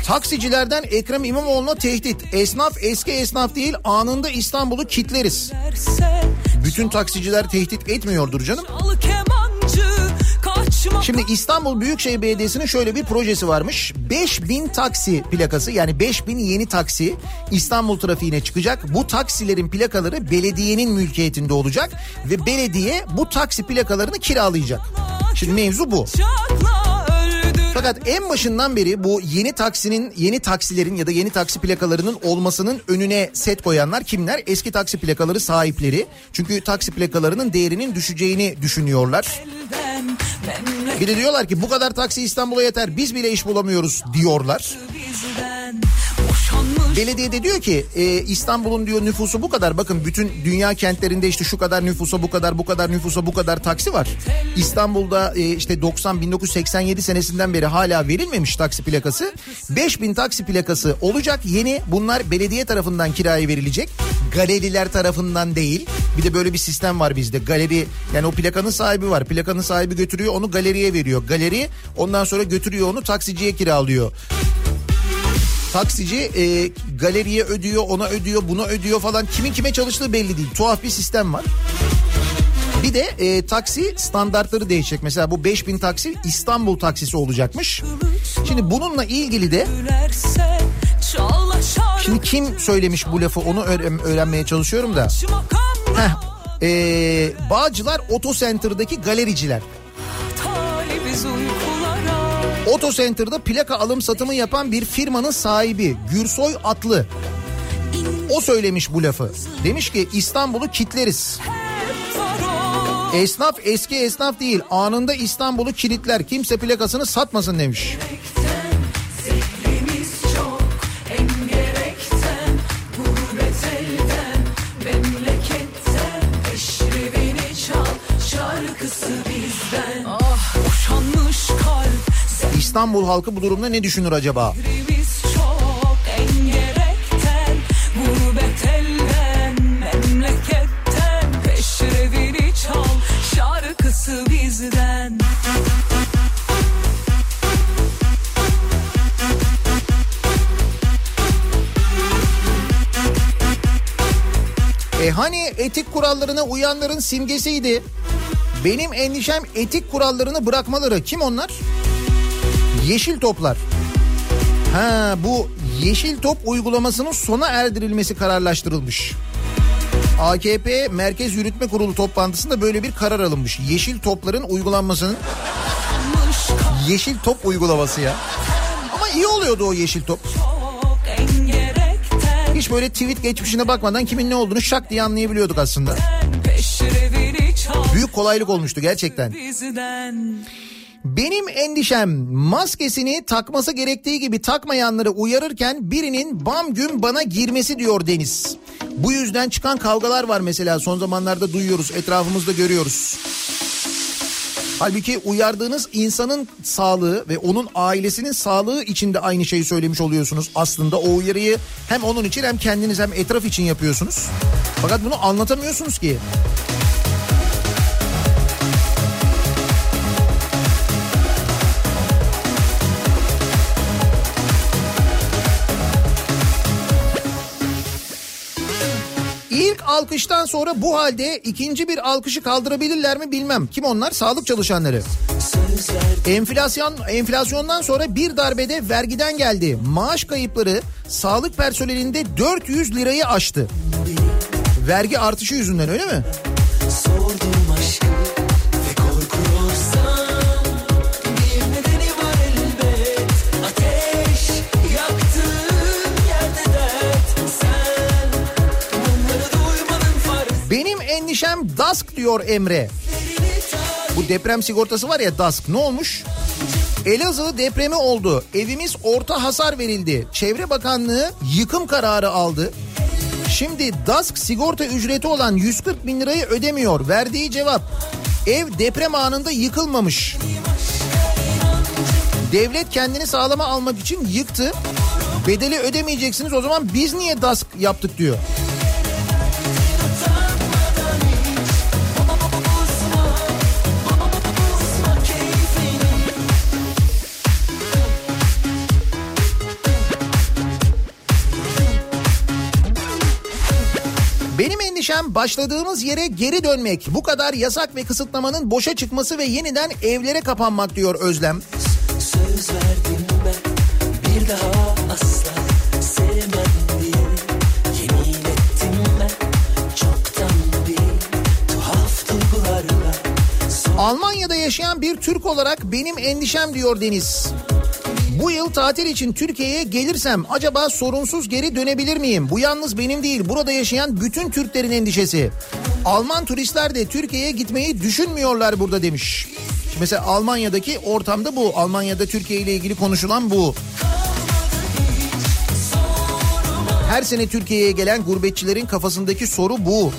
Taksicilerden Ekrem İmamoğlu'na tehdit. Esnaf eski esnaf değil anında İstanbul'u kitleriz. Bütün taksiciler tehdit etmiyordur canım. Şimdi İstanbul Büyükşehir Belediyesi'nin şöyle bir projesi varmış. 5000 taksi plakası yani 5000 yeni taksi İstanbul trafiğine çıkacak. Bu taksilerin plakaları belediyenin mülkiyetinde olacak ve belediye bu taksi plakalarını kiralayacak. Şimdi mevzu bu. Bıçakla öldür Fakat en başından beri bu yeni taksinin, yeni taksilerin ya da yeni taksi plakalarının olmasının önüne set koyanlar kimler? Eski taksi plakaları sahipleri. Çünkü taksi plakalarının değerinin düşeceğini düşünüyorlar. Bir de diyorlar ki bu kadar taksi İstanbul'a yeter biz bile iş bulamıyoruz diyorlar. Belediye de diyor ki e, İstanbul'un diyor nüfusu bu kadar. Bakın bütün dünya kentlerinde işte şu kadar nüfusa bu kadar bu kadar nüfusa bu kadar taksi var. İstanbul'da e, işte 90 1987 senesinden beri hala verilmemiş taksi plakası. 5000 taksi plakası olacak yeni. Bunlar belediye tarafından kiraya verilecek. Galeriler tarafından değil. Bir de böyle bir sistem var bizde. Galeri yani o plakanın sahibi var. Plakanın sahibi götürüyor onu galeriye veriyor. Galeri ondan sonra götürüyor onu taksiciye kiralıyor. Taksici e, galeriye ödüyor, ona ödüyor, buna ödüyor falan. Kimin kime çalıştığı belli değil. Tuhaf bir sistem var. Bir de e, taksi standartları değişecek. Mesela bu 5000 taksi İstanbul taksisi olacakmış. Şimdi bununla ilgili de şimdi kim söylemiş bu lafı onu öğren- öğrenmeye çalışıyorum da. Heh, e, Bağcılar Oto Center'daki galericiler. Oto Center'da plaka alım satımı yapan bir firmanın sahibi Gürsoy Atlı. O söylemiş bu lafı. Demiş ki İstanbul'u kitleriz. Esnaf eski esnaf değil. Anında İstanbul'u kilitler. Kimse plakasını satmasın demiş. İstanbul halkı bu durumda ne düşünür acaba? Bizden E hani etik kurallarına uyanların simgesiydi. Benim endişem etik kurallarını bırakmaları. Kim onlar? Yeşil toplar. Ha bu Yeşil top uygulamasının sona erdirilmesi kararlaştırılmış. AKP Merkez Yürütme Kurulu toplantısında böyle bir karar alınmış. Yeşil topların uygulanmasının yeşil top uygulaması ya. Ama iyi oluyordu o yeşil top. Hiç böyle tweet geçmişine bakmadan kimin ne olduğunu şak diye anlayabiliyorduk aslında. Büyük kolaylık olmuştu gerçekten. bizden. Benim endişem maskesini takması gerektiği gibi takmayanları uyarırken birinin bam gün bana girmesi diyor Deniz. Bu yüzden çıkan kavgalar var mesela son zamanlarda duyuyoruz etrafımızda görüyoruz. Halbuki uyardığınız insanın sağlığı ve onun ailesinin sağlığı için de aynı şeyi söylemiş oluyorsunuz. Aslında o uyarıyı hem onun için hem kendiniz hem etraf için yapıyorsunuz. Fakat bunu anlatamıyorsunuz ki. İlk alkıştan sonra bu halde ikinci bir alkışı kaldırabilirler mi bilmem. Kim onlar? Sağlık çalışanları. Enflasyon enflasyondan sonra bir darbede vergiden geldi. Maaş kayıpları sağlık personelinde 400 lirayı aştı. Vergi artışı yüzünden öyle mi? DASK diyor Emre. Bu deprem sigortası var ya DASK ne olmuş? Elazığ depremi oldu. Evimiz orta hasar verildi. Çevre Bakanlığı yıkım kararı aldı. Şimdi DASK sigorta ücreti olan 140 bin lirayı ödemiyor. Verdiği cevap ev deprem anında yıkılmamış. Devlet kendini sağlama almak için yıktı. Bedeli ödemeyeceksiniz o zaman biz niye DASK yaptık diyor. Endişem başladığımız yere geri dönmek. Bu kadar yasak ve kısıtlamanın boşa çıkması ve yeniden evlere kapanmak diyor Özlem. Söz verdim ben bir daha asla sevmem diye Yemin ettim ben çoktan bir tuhaf duygularla Almanya'da yaşayan bir Türk olarak benim endişem diyor Deniz. Bu yıl tatil için Türkiye'ye gelirsem acaba sorunsuz geri dönebilir miyim? Bu yalnız benim değil burada yaşayan bütün Türklerin endişesi. Alman turistler de Türkiye'ye gitmeyi düşünmüyorlar burada demiş. Mesela Almanya'daki ortamda bu. Almanya'da Türkiye ile ilgili konuşulan bu. Her sene Türkiye'ye gelen gurbetçilerin kafasındaki soru bu.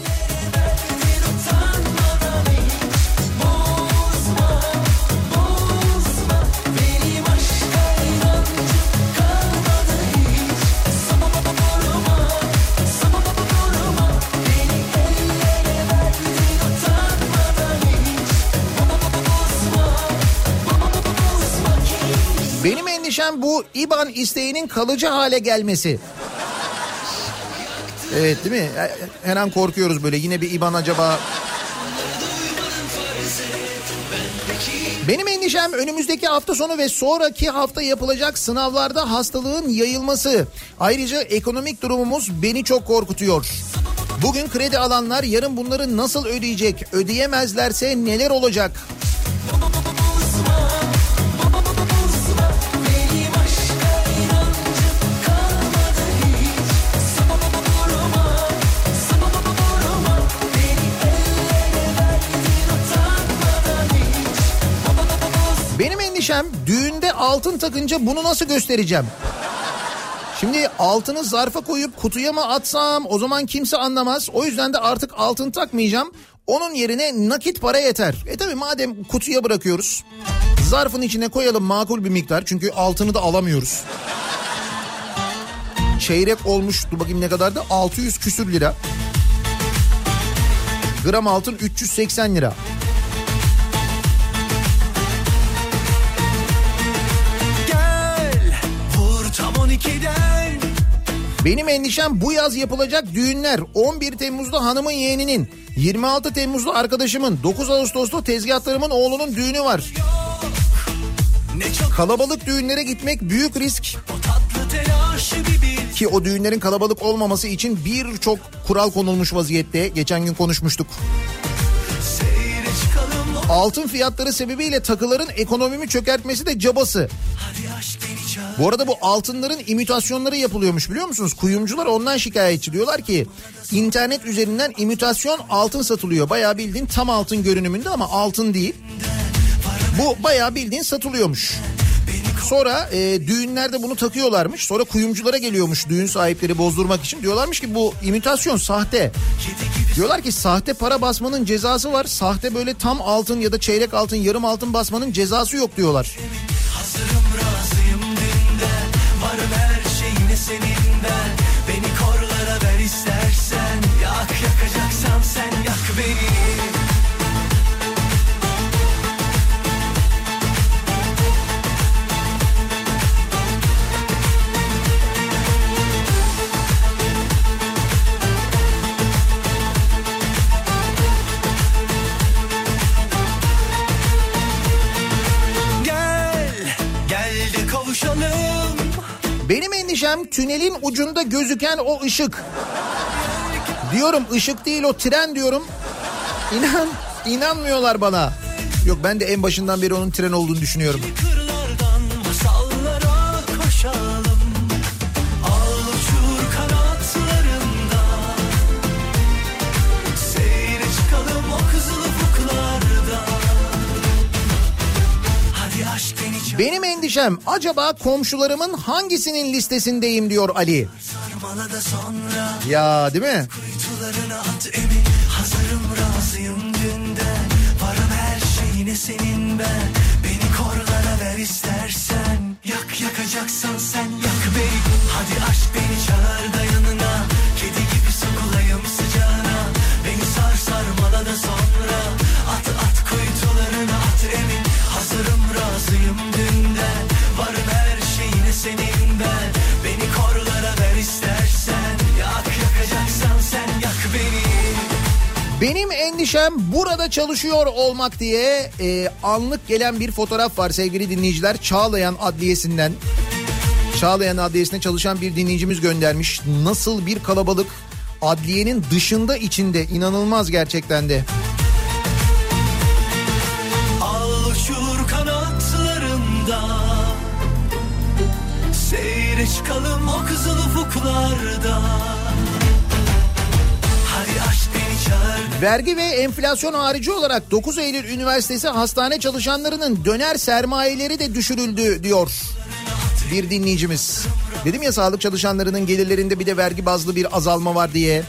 Bu İBAN isteğinin kalıcı hale gelmesi. Evet değil mi? Her an korkuyoruz böyle yine bir İBAN acaba... Benim endişem önümüzdeki hafta sonu ve sonraki hafta yapılacak sınavlarda hastalığın yayılması. Ayrıca ekonomik durumumuz beni çok korkutuyor. Bugün kredi alanlar yarın bunları nasıl ödeyecek? Ödeyemezlerse neler olacak? Endişem düğünde altın takınca bunu nasıl göstereceğim? Şimdi altını zarfa koyup kutuya mı atsam o zaman kimse anlamaz. O yüzden de artık altın takmayacağım. Onun yerine nakit para yeter. E tabi madem kutuya bırakıyoruz. Zarfın içine koyalım makul bir miktar. Çünkü altını da alamıyoruz. Çeyrek olmuş dur bakayım ne kadardı? 600 küsür lira. Gram altın 380 lira. Benim endişem bu yaz yapılacak düğünler. 11 Temmuz'da hanımın yeğeninin, 26 Temmuz'da arkadaşımın, 9 Ağustos'ta tezgahlarımın oğlunun düğünü var. Kalabalık düğünlere gitmek büyük risk. Ki o düğünlerin kalabalık olmaması için birçok kural konulmuş vaziyette. Geçen gün konuşmuştuk. Altın fiyatları sebebiyle takıların ekonomimi çökertmesi de cabası. Bu arada bu altınların imitasyonları yapılıyormuş biliyor musunuz? Kuyumcular ondan şikayetçi diyorlar ki internet üzerinden imitasyon altın satılıyor. Bayağı bildiğin tam altın görünümünde ama altın değil. Bu bayağı bildiğin satılıyormuş. Sonra e, düğünlerde bunu takıyorlarmış. Sonra kuyumculara geliyormuş düğün sahipleri bozdurmak için. Diyorlarmış ki bu imitasyon sahte. Diyorlar ki sahte para basmanın cezası var. Sahte böyle tam altın ya da çeyrek altın, yarım altın basmanın cezası yok diyorlar. Hazırım her şeyine senin ben Beni korlara ver istersen. Yak yakacaksan sen yak beni Benim endişem tünelin ucunda gözüken o ışık. Diyorum ışık değil o tren diyorum. İnan, inanmıyorlar bana. Yok ben de en başından beri onun tren olduğunu düşünüyorum. Benim endişem acaba komşularımın hangisinin listesindeyim diyor Ali. Ya değil mi? Hazırım razıyım dünden Varım her şeyine senin ben Beni korlara ver istersen Yak yakacaksan sen endişem burada çalışıyor olmak diye e, anlık gelen bir fotoğraf var sevgili dinleyiciler. Çağlayan Adliyesi'nden. Çağlayan Adliyesi'nde çalışan bir dinleyicimiz göndermiş. Nasıl bir kalabalık adliyenin dışında içinde inanılmaz gerçekten de. Al kanatlarında Seyre çıkalım o kızıl ufuklarda Vergi ve enflasyon harici olarak 9 Eylül Üniversitesi hastane çalışanlarının döner sermayeleri de düşürüldü diyor bir dinleyicimiz. Dedim ya sağlık çalışanlarının gelirlerinde bir de vergi bazlı bir azalma var diye.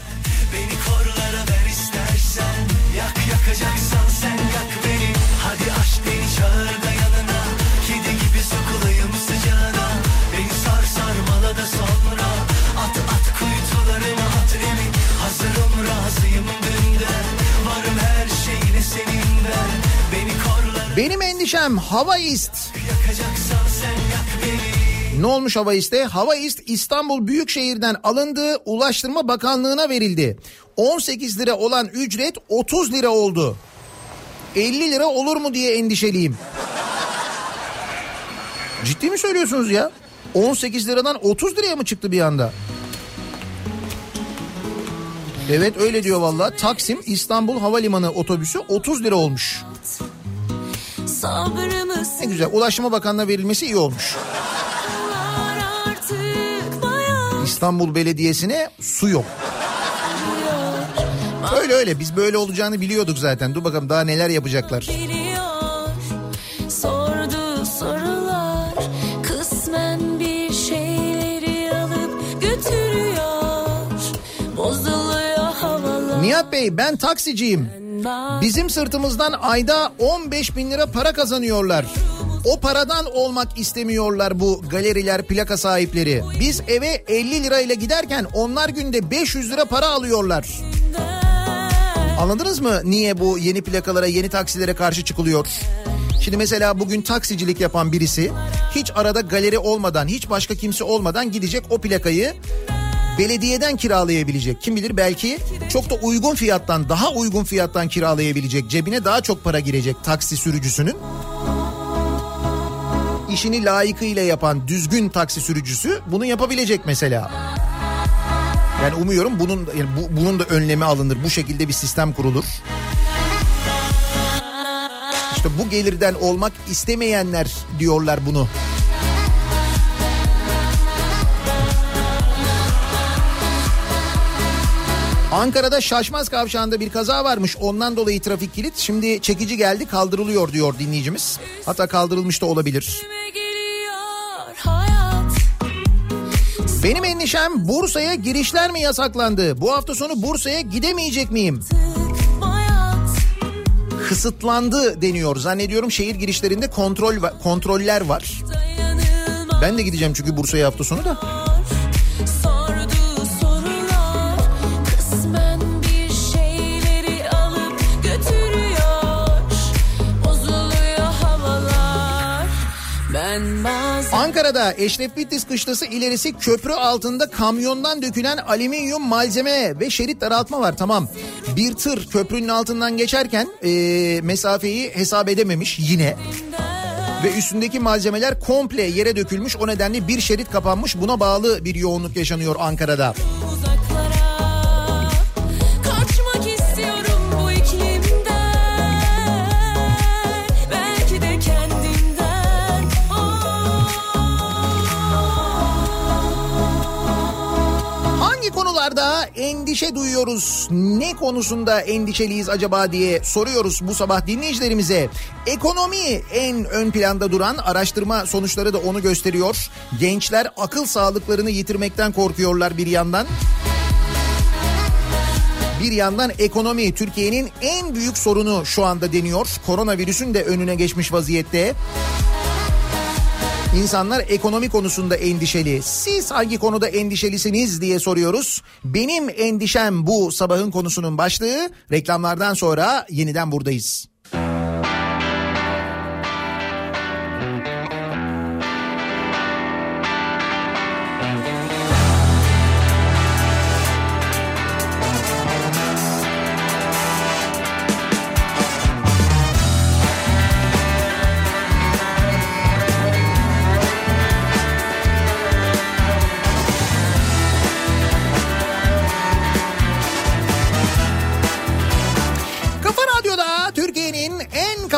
Korlara Benim endişem hava ist. yakacaksan sen yak beni Ne olmuş hava iste? Hava ist İstanbul Büyükşehir'den alındı, Ulaştırma Bakanlığı'na verildi. 18 lira olan ücret 30 lira oldu. 50 lira olur mu diye endişeliyim. Ciddi mi söylüyorsunuz ya? 18 liradan 30 liraya mı çıktı bir anda? Evet öyle diyor valla. Taksim İstanbul Havalimanı otobüsü 30 lira olmuş. Sabrımı Ne güzel. Ulaştırma Bakanlığı'na verilmesi iyi olmuş. İstanbul Belediyesi'ne su yok. Öyle öyle biz böyle olacağını biliyorduk zaten. Dur bakalım daha neler yapacaklar. geliyor Sordu sorular Kısmen bir şeyleri alıp götürüyor Bozuluyor havalar Nihat Bey ben taksiciyim. Bizim sırtımızdan ayda 15 bin lira para kazanıyorlar. O paradan olmak istemiyorlar bu galeriler plaka sahipleri. Biz eve 50 lirayla giderken onlar günde 500 lira para alıyorlar. Anladınız mı niye bu yeni plakalara yeni taksilere karşı çıkılıyor? Şimdi mesela bugün taksicilik yapan birisi hiç arada galeri olmadan hiç başka kimse olmadan gidecek o plakayı belediyeden kiralayabilecek. Kim bilir belki çok da uygun fiyattan daha uygun fiyattan kiralayabilecek. Cebine daha çok para girecek taksi sürücüsünün. işini layıkıyla yapan düzgün taksi sürücüsü bunu yapabilecek mesela. Yani umuyorum bunun yani bu, bunun da önlemi alınır. Bu şekilde bir sistem kurulur. İşte bu gelirden olmak istemeyenler diyorlar bunu. Ankara'da Şaşmaz Kavşağı'nda bir kaza varmış. Ondan dolayı trafik kilit. Şimdi çekici geldi kaldırılıyor diyor dinleyicimiz. Hatta kaldırılmış da olabilir. Benim endişem Bursa'ya girişler mi yasaklandı? Bu hafta sonu Bursa'ya gidemeyecek miyim? Kısıtlandı deniyor. Zannediyorum şehir girişlerinde kontrol kontroller var. Ben de gideceğim çünkü Bursa'ya hafta sonu da. Ankara'da Eşref Bitlis kışlası ilerisi köprü altında kamyondan dökülen alüminyum malzeme ve şerit daraltma var tamam. Bir tır köprünün altından geçerken e, mesafeyi hesap edememiş yine. Ve üstündeki malzemeler komple yere dökülmüş o nedenle bir şerit kapanmış buna bağlı bir yoğunluk yaşanıyor Ankara'da. uzaklara endişe duyuyoruz? Ne konusunda endişeliyiz acaba diye soruyoruz bu sabah dinleyicilerimize. Ekonomi en ön planda duran araştırma sonuçları da onu gösteriyor. Gençler akıl sağlıklarını yitirmekten korkuyorlar bir yandan. Bir yandan ekonomi Türkiye'nin en büyük sorunu şu anda deniyor. Koronavirüsün de önüne geçmiş vaziyette. İnsanlar ekonomi konusunda endişeli. Siz hangi konuda endişelisiniz diye soruyoruz. Benim endişem bu sabahın konusunun başlığı. Reklamlardan sonra yeniden buradayız.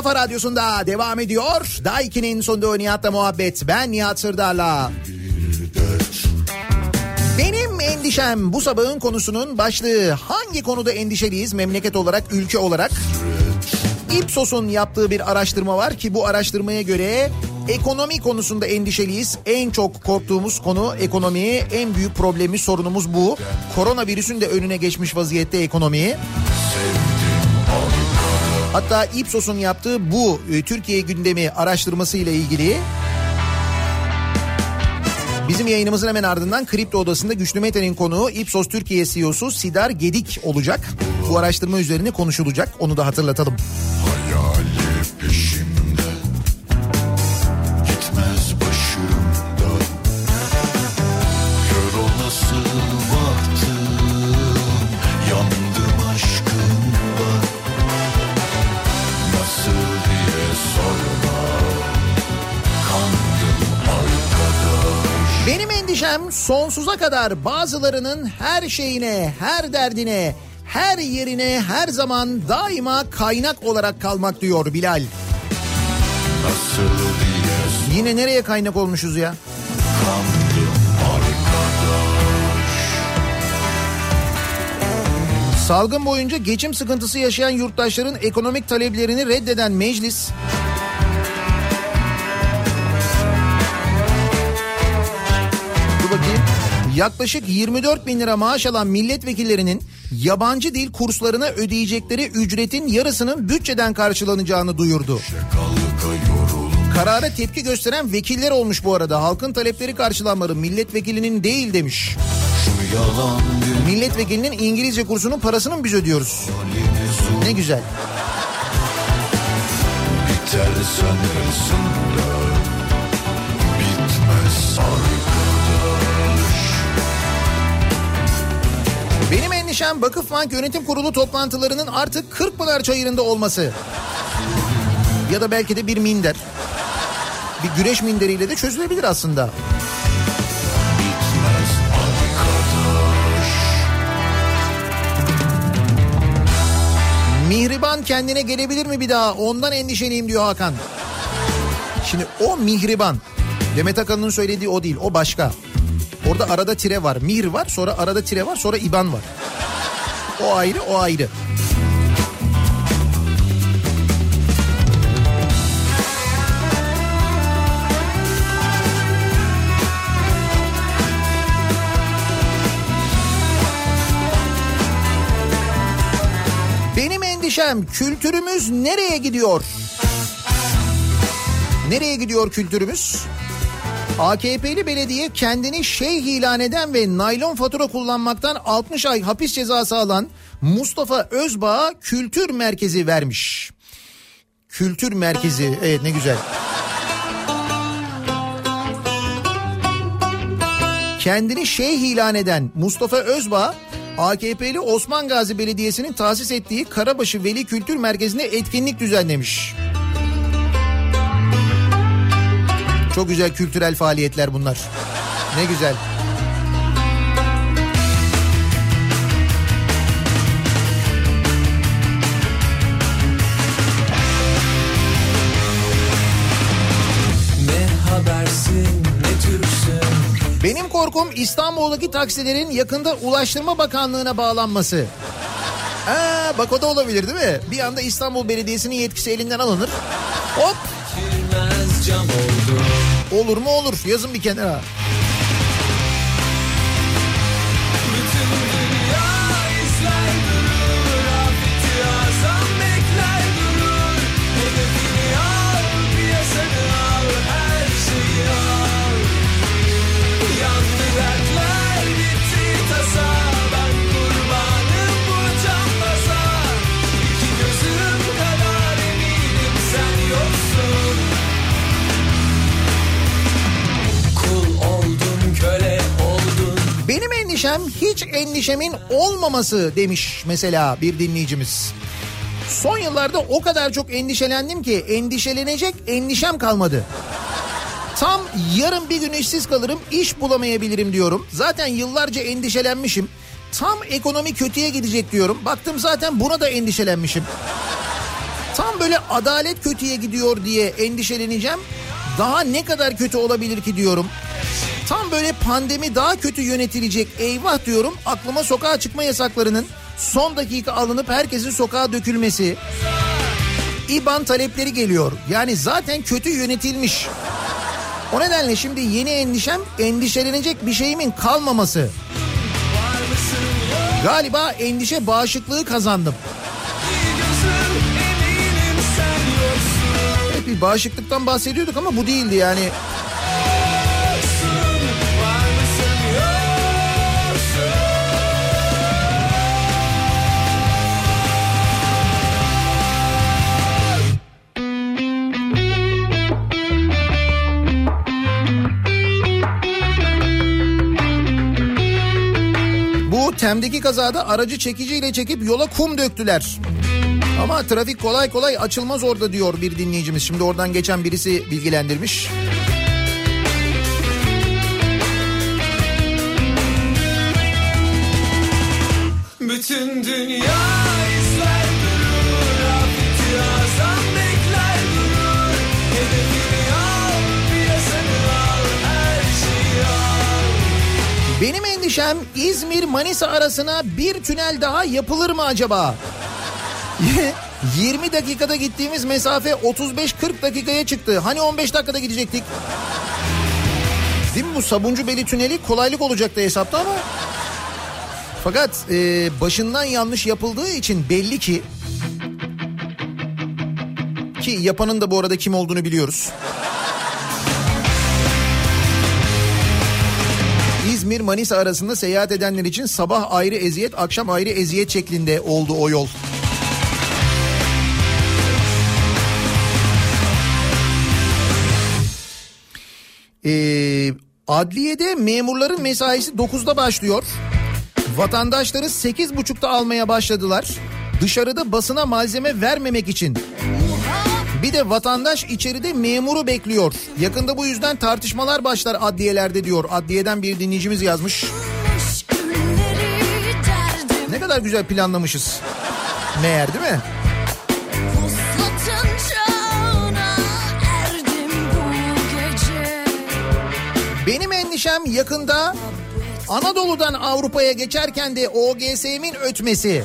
Kafa radyosunda devam ediyor. Daiki'nin sonunda Nihat'la muhabbet. Ben Nihat Sırdar'la. Benim endişem bu sabahın konusunun başlığı. Hangi konuda endişeliyiz memleket olarak, ülke olarak? Ipsos'un yaptığı bir araştırma var ki bu araştırmaya göre ekonomi konusunda endişeliyiz. En çok korktuğumuz konu ekonomi. En büyük problemimiz, sorunumuz bu. Koronavirüsün de önüne geçmiş vaziyette ekonomiyi. Hatta Ipsos'un yaptığı bu e, Türkiye gündemi araştırması ile ilgili bizim yayınımızın hemen ardından Kripto Odası'nda Güçlü Mete'nin konuğu Ipsos Türkiye CEO'su Sidar Gedik olacak. Bu araştırma üzerine konuşulacak. Onu da hatırlatalım. Endişem sonsuza kadar bazılarının her şeyine, her derdine, her yerine her zaman daima kaynak olarak kalmak diyor Bilal. Yine nereye kaynak olmuşuz ya? Salgın boyunca geçim sıkıntısı yaşayan yurttaşların ekonomik taleplerini reddeden meclis Yaklaşık 24 bin lira maaş alan milletvekillerinin yabancı dil kurslarına ödeyecekleri ücretin yarısının bütçeden karşılanacağını duyurdu. Karara tepki gösteren vekiller olmuş bu arada. Halkın talepleri karşılanmadı. Milletvekilinin değil demiş. Milletvekilinin İngilizce kursunun parasını biz ödüyoruz? Ne güzel. Biter sanırsın da Endişem Vakıfbank Yönetim Kurulu toplantılarının artık Kırkpınar Çayırı'nda olması. Ya da belki de bir minder. bir güreş minderiyle de çözülebilir aslında. Mihriban kendine gelebilir mi bir daha? Ondan endişeliyim diyor Hakan. Şimdi o Mihriban. Demet Akalın'ın söylediği o değil. O başka. Orada arada tire var. Mihir var. Sonra arada tire var. Sonra İban var. O ayrı o ayrı. Benim endişem kültürümüz nereye gidiyor? Nereye gidiyor kültürümüz? AKP'li belediye kendini şeyh ilan eden ve naylon fatura kullanmaktan 60 ay hapis cezası alan Mustafa Özbağ'a kültür merkezi vermiş. Kültür merkezi evet ne güzel. Kendini şeyh ilan eden Mustafa Özbağ AKP'li Osman Gazi Belediyesi'nin tahsis ettiği Karabaşı Veli Kültür Merkezi'nde etkinlik düzenlemiş. Çok güzel kültürel faaliyetler bunlar. Ne güzel. Benim korkum İstanbul'daki taksilerin yakında Ulaştırma Bakanlığı'na bağlanması. Aa, bak o da olabilir değil mi? Bir anda İstanbul Belediyesi'nin yetkisi elinden alınır. Hop Girmez cam oldu olur mu olur yazın bir kenara. Endişem hiç endişemin olmaması demiş mesela bir dinleyicimiz. Son yıllarda o kadar çok endişelendim ki endişelenecek endişem kalmadı. Tam yarın bir gün işsiz kalırım, iş bulamayabilirim diyorum. Zaten yıllarca endişelenmişim. Tam ekonomi kötüye gidecek diyorum. Baktım zaten buna da endişelenmişim. Tam böyle adalet kötüye gidiyor diye endişeleneceğim. Daha ne kadar kötü olabilir ki diyorum. Tam böyle pandemi daha kötü yönetilecek eyvah diyorum. Aklıma sokağa çıkma yasaklarının son dakika alınıp herkesin sokağa dökülmesi. İban talepleri geliyor. Yani zaten kötü yönetilmiş. O nedenle şimdi yeni endişem endişelenecek bir şeyimin kalmaması. Galiba endişe bağışıklığı kazandım. Evet bir bağışıklıktan bahsediyorduk ama bu değildi yani. Tem'deki kazada aracı çekiciyle çekip yola kum döktüler. Ama trafik kolay kolay açılmaz orada diyor bir dinleyicimiz. Şimdi oradan geçen birisi bilgilendirmiş. Bütün dünya Benim endişem İzmir Manisa arasına bir tünel daha yapılır mı acaba? 20 dakikada gittiğimiz mesafe 35-40 dakikaya çıktı. Hani 15 dakikada gidecektik? Değil mi bu Sabuncubeli tüneli kolaylık olacaktı hesapta ama... Fakat e, başından yanlış yapıldığı için belli ki... Ki yapanın da bu arada kim olduğunu biliyoruz. İzmir Manisa arasında seyahat edenler için sabah ayrı eziyet, akşam ayrı eziyet şeklinde oldu o yol. Ee, adliyede memurların mesaisi 9'da başlıyor. Vatandaşları 8.30'da almaya başladılar. Dışarıda basına malzeme vermemek için. Bir de vatandaş içeride memuru bekliyor. Yakında bu yüzden tartışmalar başlar adliyelerde diyor. Adliyeden bir dinleyicimiz yazmış. Ne kadar güzel planlamışız. Meğer değil mi? Benim endişem yakında Anadolu'dan Avrupa'ya geçerken de OGS'min ötmesi.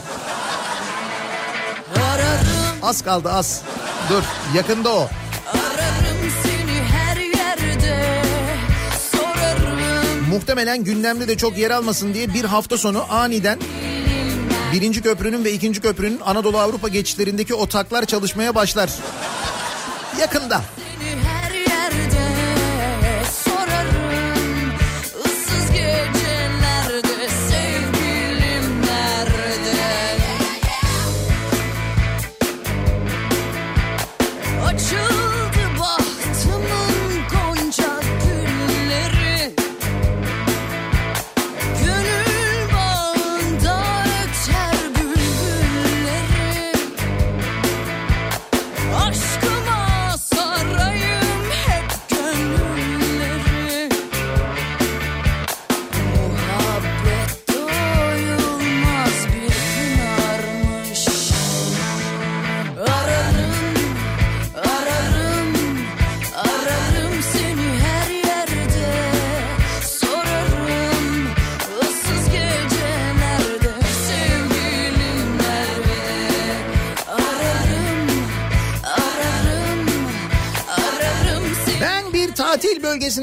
Ararım Az kaldı az. Dur yakında o. yerde Muhtemelen gündemde de çok yer almasın diye bir hafta sonu aniden birinci köprünün ve ikinci köprünün Anadolu Avrupa geçişlerindeki o taklar çalışmaya başlar. Yakında.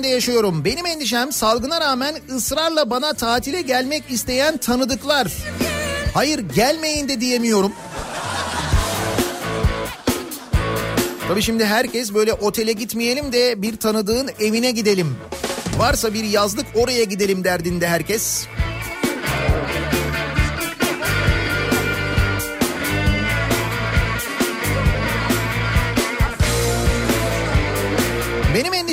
Bölgesinde yaşıyorum. Benim endişem salgına rağmen ısrarla bana tatile gelmek isteyen tanıdıklar. Hayır gelmeyin de diyemiyorum. Tabii şimdi herkes böyle otele gitmeyelim de bir tanıdığın evine gidelim. Varsa bir yazlık oraya gidelim derdinde herkes. Benim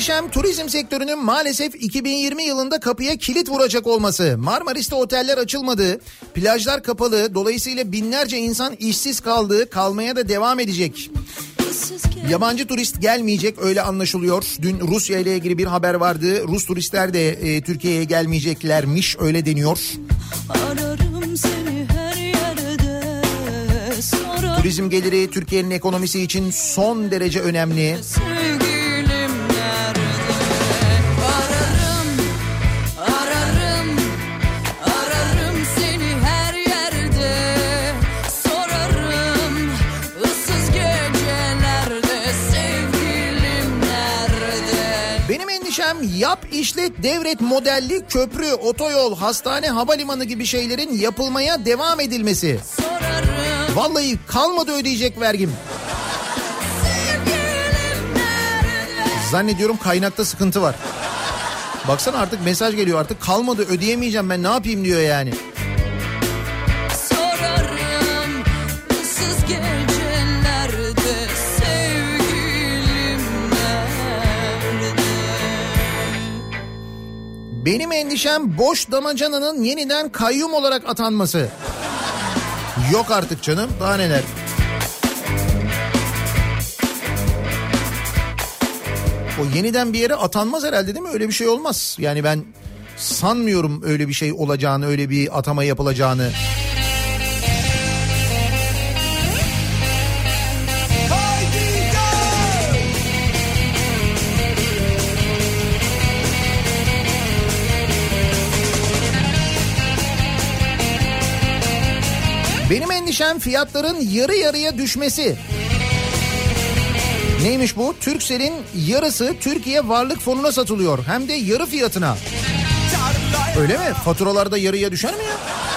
endişem turizm sektörünün maalesef 2020 yılında kapıya kilit vuracak olması. Marmaris'te oteller açılmadı, plajlar kapalı, dolayısıyla binlerce insan işsiz kaldı, kalmaya da devam edecek. Yabancı turist gelmeyecek öyle anlaşılıyor. Dün Rusya ile ilgili bir haber vardı. Rus turistler de e, Türkiye'ye gelmeyeceklermiş öyle deniyor. Ararım seni her yerde Sorarım Turizm geliri Türkiye'nin ekonomisi için son derece önemli. sevgilim yap işlet devret modelli köprü, otoyol, hastane, havalimanı gibi şeylerin yapılmaya devam edilmesi. Vallahi kalmadı ödeyecek vergim. Zannediyorum kaynakta sıkıntı var. Baksana artık mesaj geliyor artık kalmadı ödeyemeyeceğim ben ne yapayım diyor yani. Benim endişem boş damacananın yeniden kayyum olarak atanması. Yok artık canım daha neler. O yeniden bir yere atanmaz herhalde değil mi? Öyle bir şey olmaz. Yani ben sanmıyorum öyle bir şey olacağını, öyle bir atama yapılacağını. Endişem fiyatların yarı yarıya düşmesi. Neymiş bu? Türksel'in yarısı Türkiye Varlık Fonu'na satılıyor. Hem de yarı fiyatına. Öyle mi? Faturalarda yarıya düşer mi ya?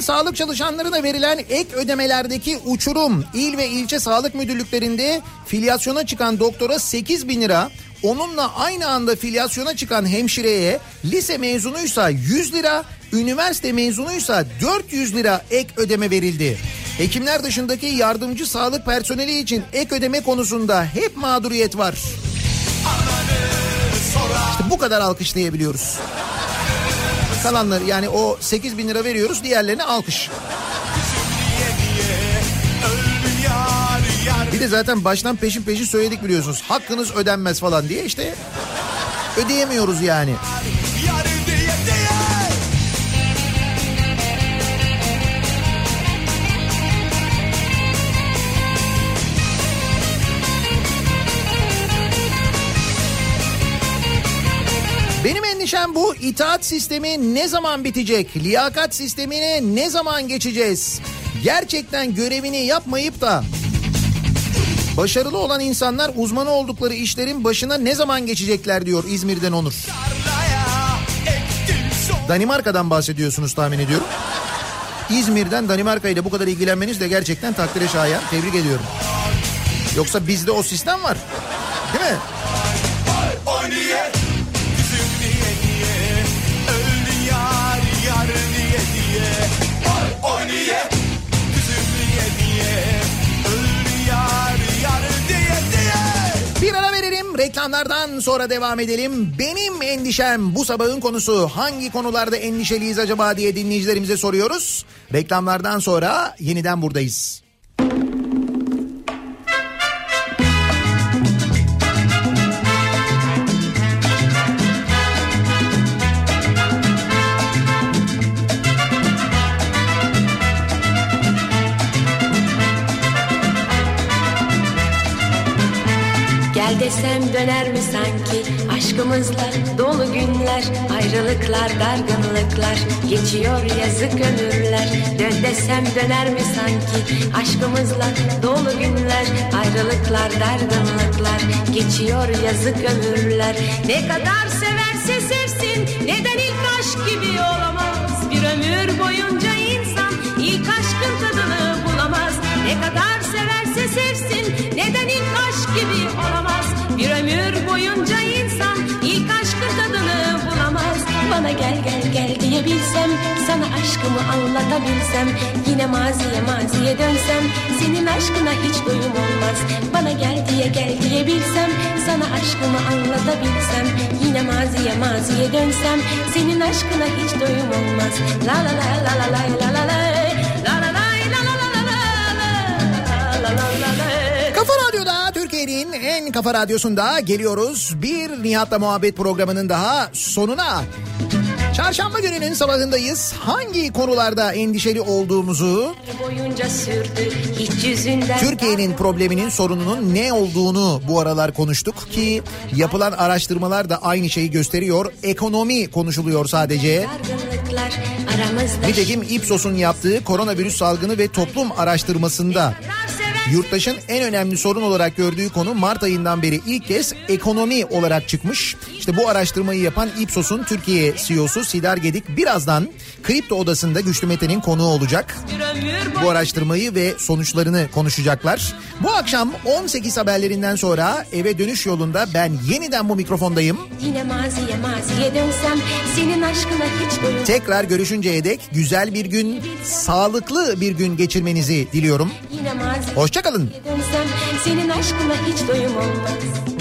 Sağlık çalışanlarına verilen ek ödemelerdeki uçurum il ve ilçe sağlık müdürlüklerinde filyasyona çıkan doktora 8 bin lira onunla aynı anda filyasyona çıkan hemşireye lise mezunuysa 100 lira üniversite mezunuysa 400 lira ek ödeme verildi. Hekimler dışındaki yardımcı sağlık personeli için ek ödeme konusunda hep mağduriyet var. İşte bu kadar alkışlayabiliyoruz. Kalanları yani o 8 bin lira veriyoruz diğerlerine alkış. Bir de zaten baştan peşin peşin söyledik biliyorsunuz. Hakkınız ödenmez falan diye işte ödeyemiyoruz yani. Endişem bu itaat sistemi ne zaman bitecek? Liyakat sistemine ne zaman geçeceğiz? Gerçekten görevini yapmayıp da başarılı olan insanlar uzmanı oldukları işlerin başına ne zaman geçecekler diyor İzmir'den Onur. Danimarka'dan bahsediyorsunuz tahmin ediyorum. İzmir'den Danimarka ile bu kadar ilgilenmeniz de gerçekten takdire şayan. Tebrik ediyorum. Yoksa bizde o sistem var. Değil mi? Reklamlardan sonra devam edelim. Benim endişem bu sabahın konusu hangi konularda endişeliyiz acaba diye dinleyicilerimize soruyoruz. Reklamlardan sonra yeniden buradayız. Gel desem aşkımızla dolu günler ayrılıklar dargınlıklar geçiyor yazık ömürler dön desem döner mi sanki? Aşkımızla dolu günler ayrılıklar dargınlıklar geçiyor yazık ömürler ne kadar severse sevsin neden ilk aşk gibi olamaz? Bir ömür boyunca gel diyebilsem sana aşkımı anlatabilsem yine maziye maziye dönsem senin aşkına hiç doyum olmaz bana gel diye gel diyebilsem sana aşkımı anlatabilsem yine maziye maziye dönsem senin aşkına hiç doyum olmaz la la la la la la la la la Kafa Radyo'da Türkiye'nin en kafa radyosunda geliyoruz. Bir Nihat'la muhabbet programının daha sonuna. Çarşamba gününün sabahındayız. Hangi konularda endişeli olduğumuzu, Türkiye'nin probleminin sorununun ne olduğunu bu aralar konuştuk ki yapılan araştırmalar da aynı şeyi gösteriyor. Ekonomi konuşuluyor sadece. Nitekim Ipsos'un yaptığı koronavirüs salgını ve toplum araştırmasında Yurttaşın en önemli sorun olarak gördüğü konu Mart ayından beri ilk kez ekonomi olarak çıkmış. İşte bu araştırmayı yapan Ipsos'un Türkiye CEO'su Sidar Gedik birazdan Kripto Odası'nda Güçlü Mete'nin konuğu olacak. Bu araştırmayı ve sonuçlarını konuşacaklar. Bu akşam 18 haberlerinden sonra eve dönüş yolunda ben yeniden bu mikrofondayım. Yine maziye maziye dönsem senin aşkına hiç doyum Tekrar görüşünceye dek güzel bir gün, sağlıklı bir gün geçirmenizi diliyorum. Hoşçakalın. senin aşkına hiç doyum olmaz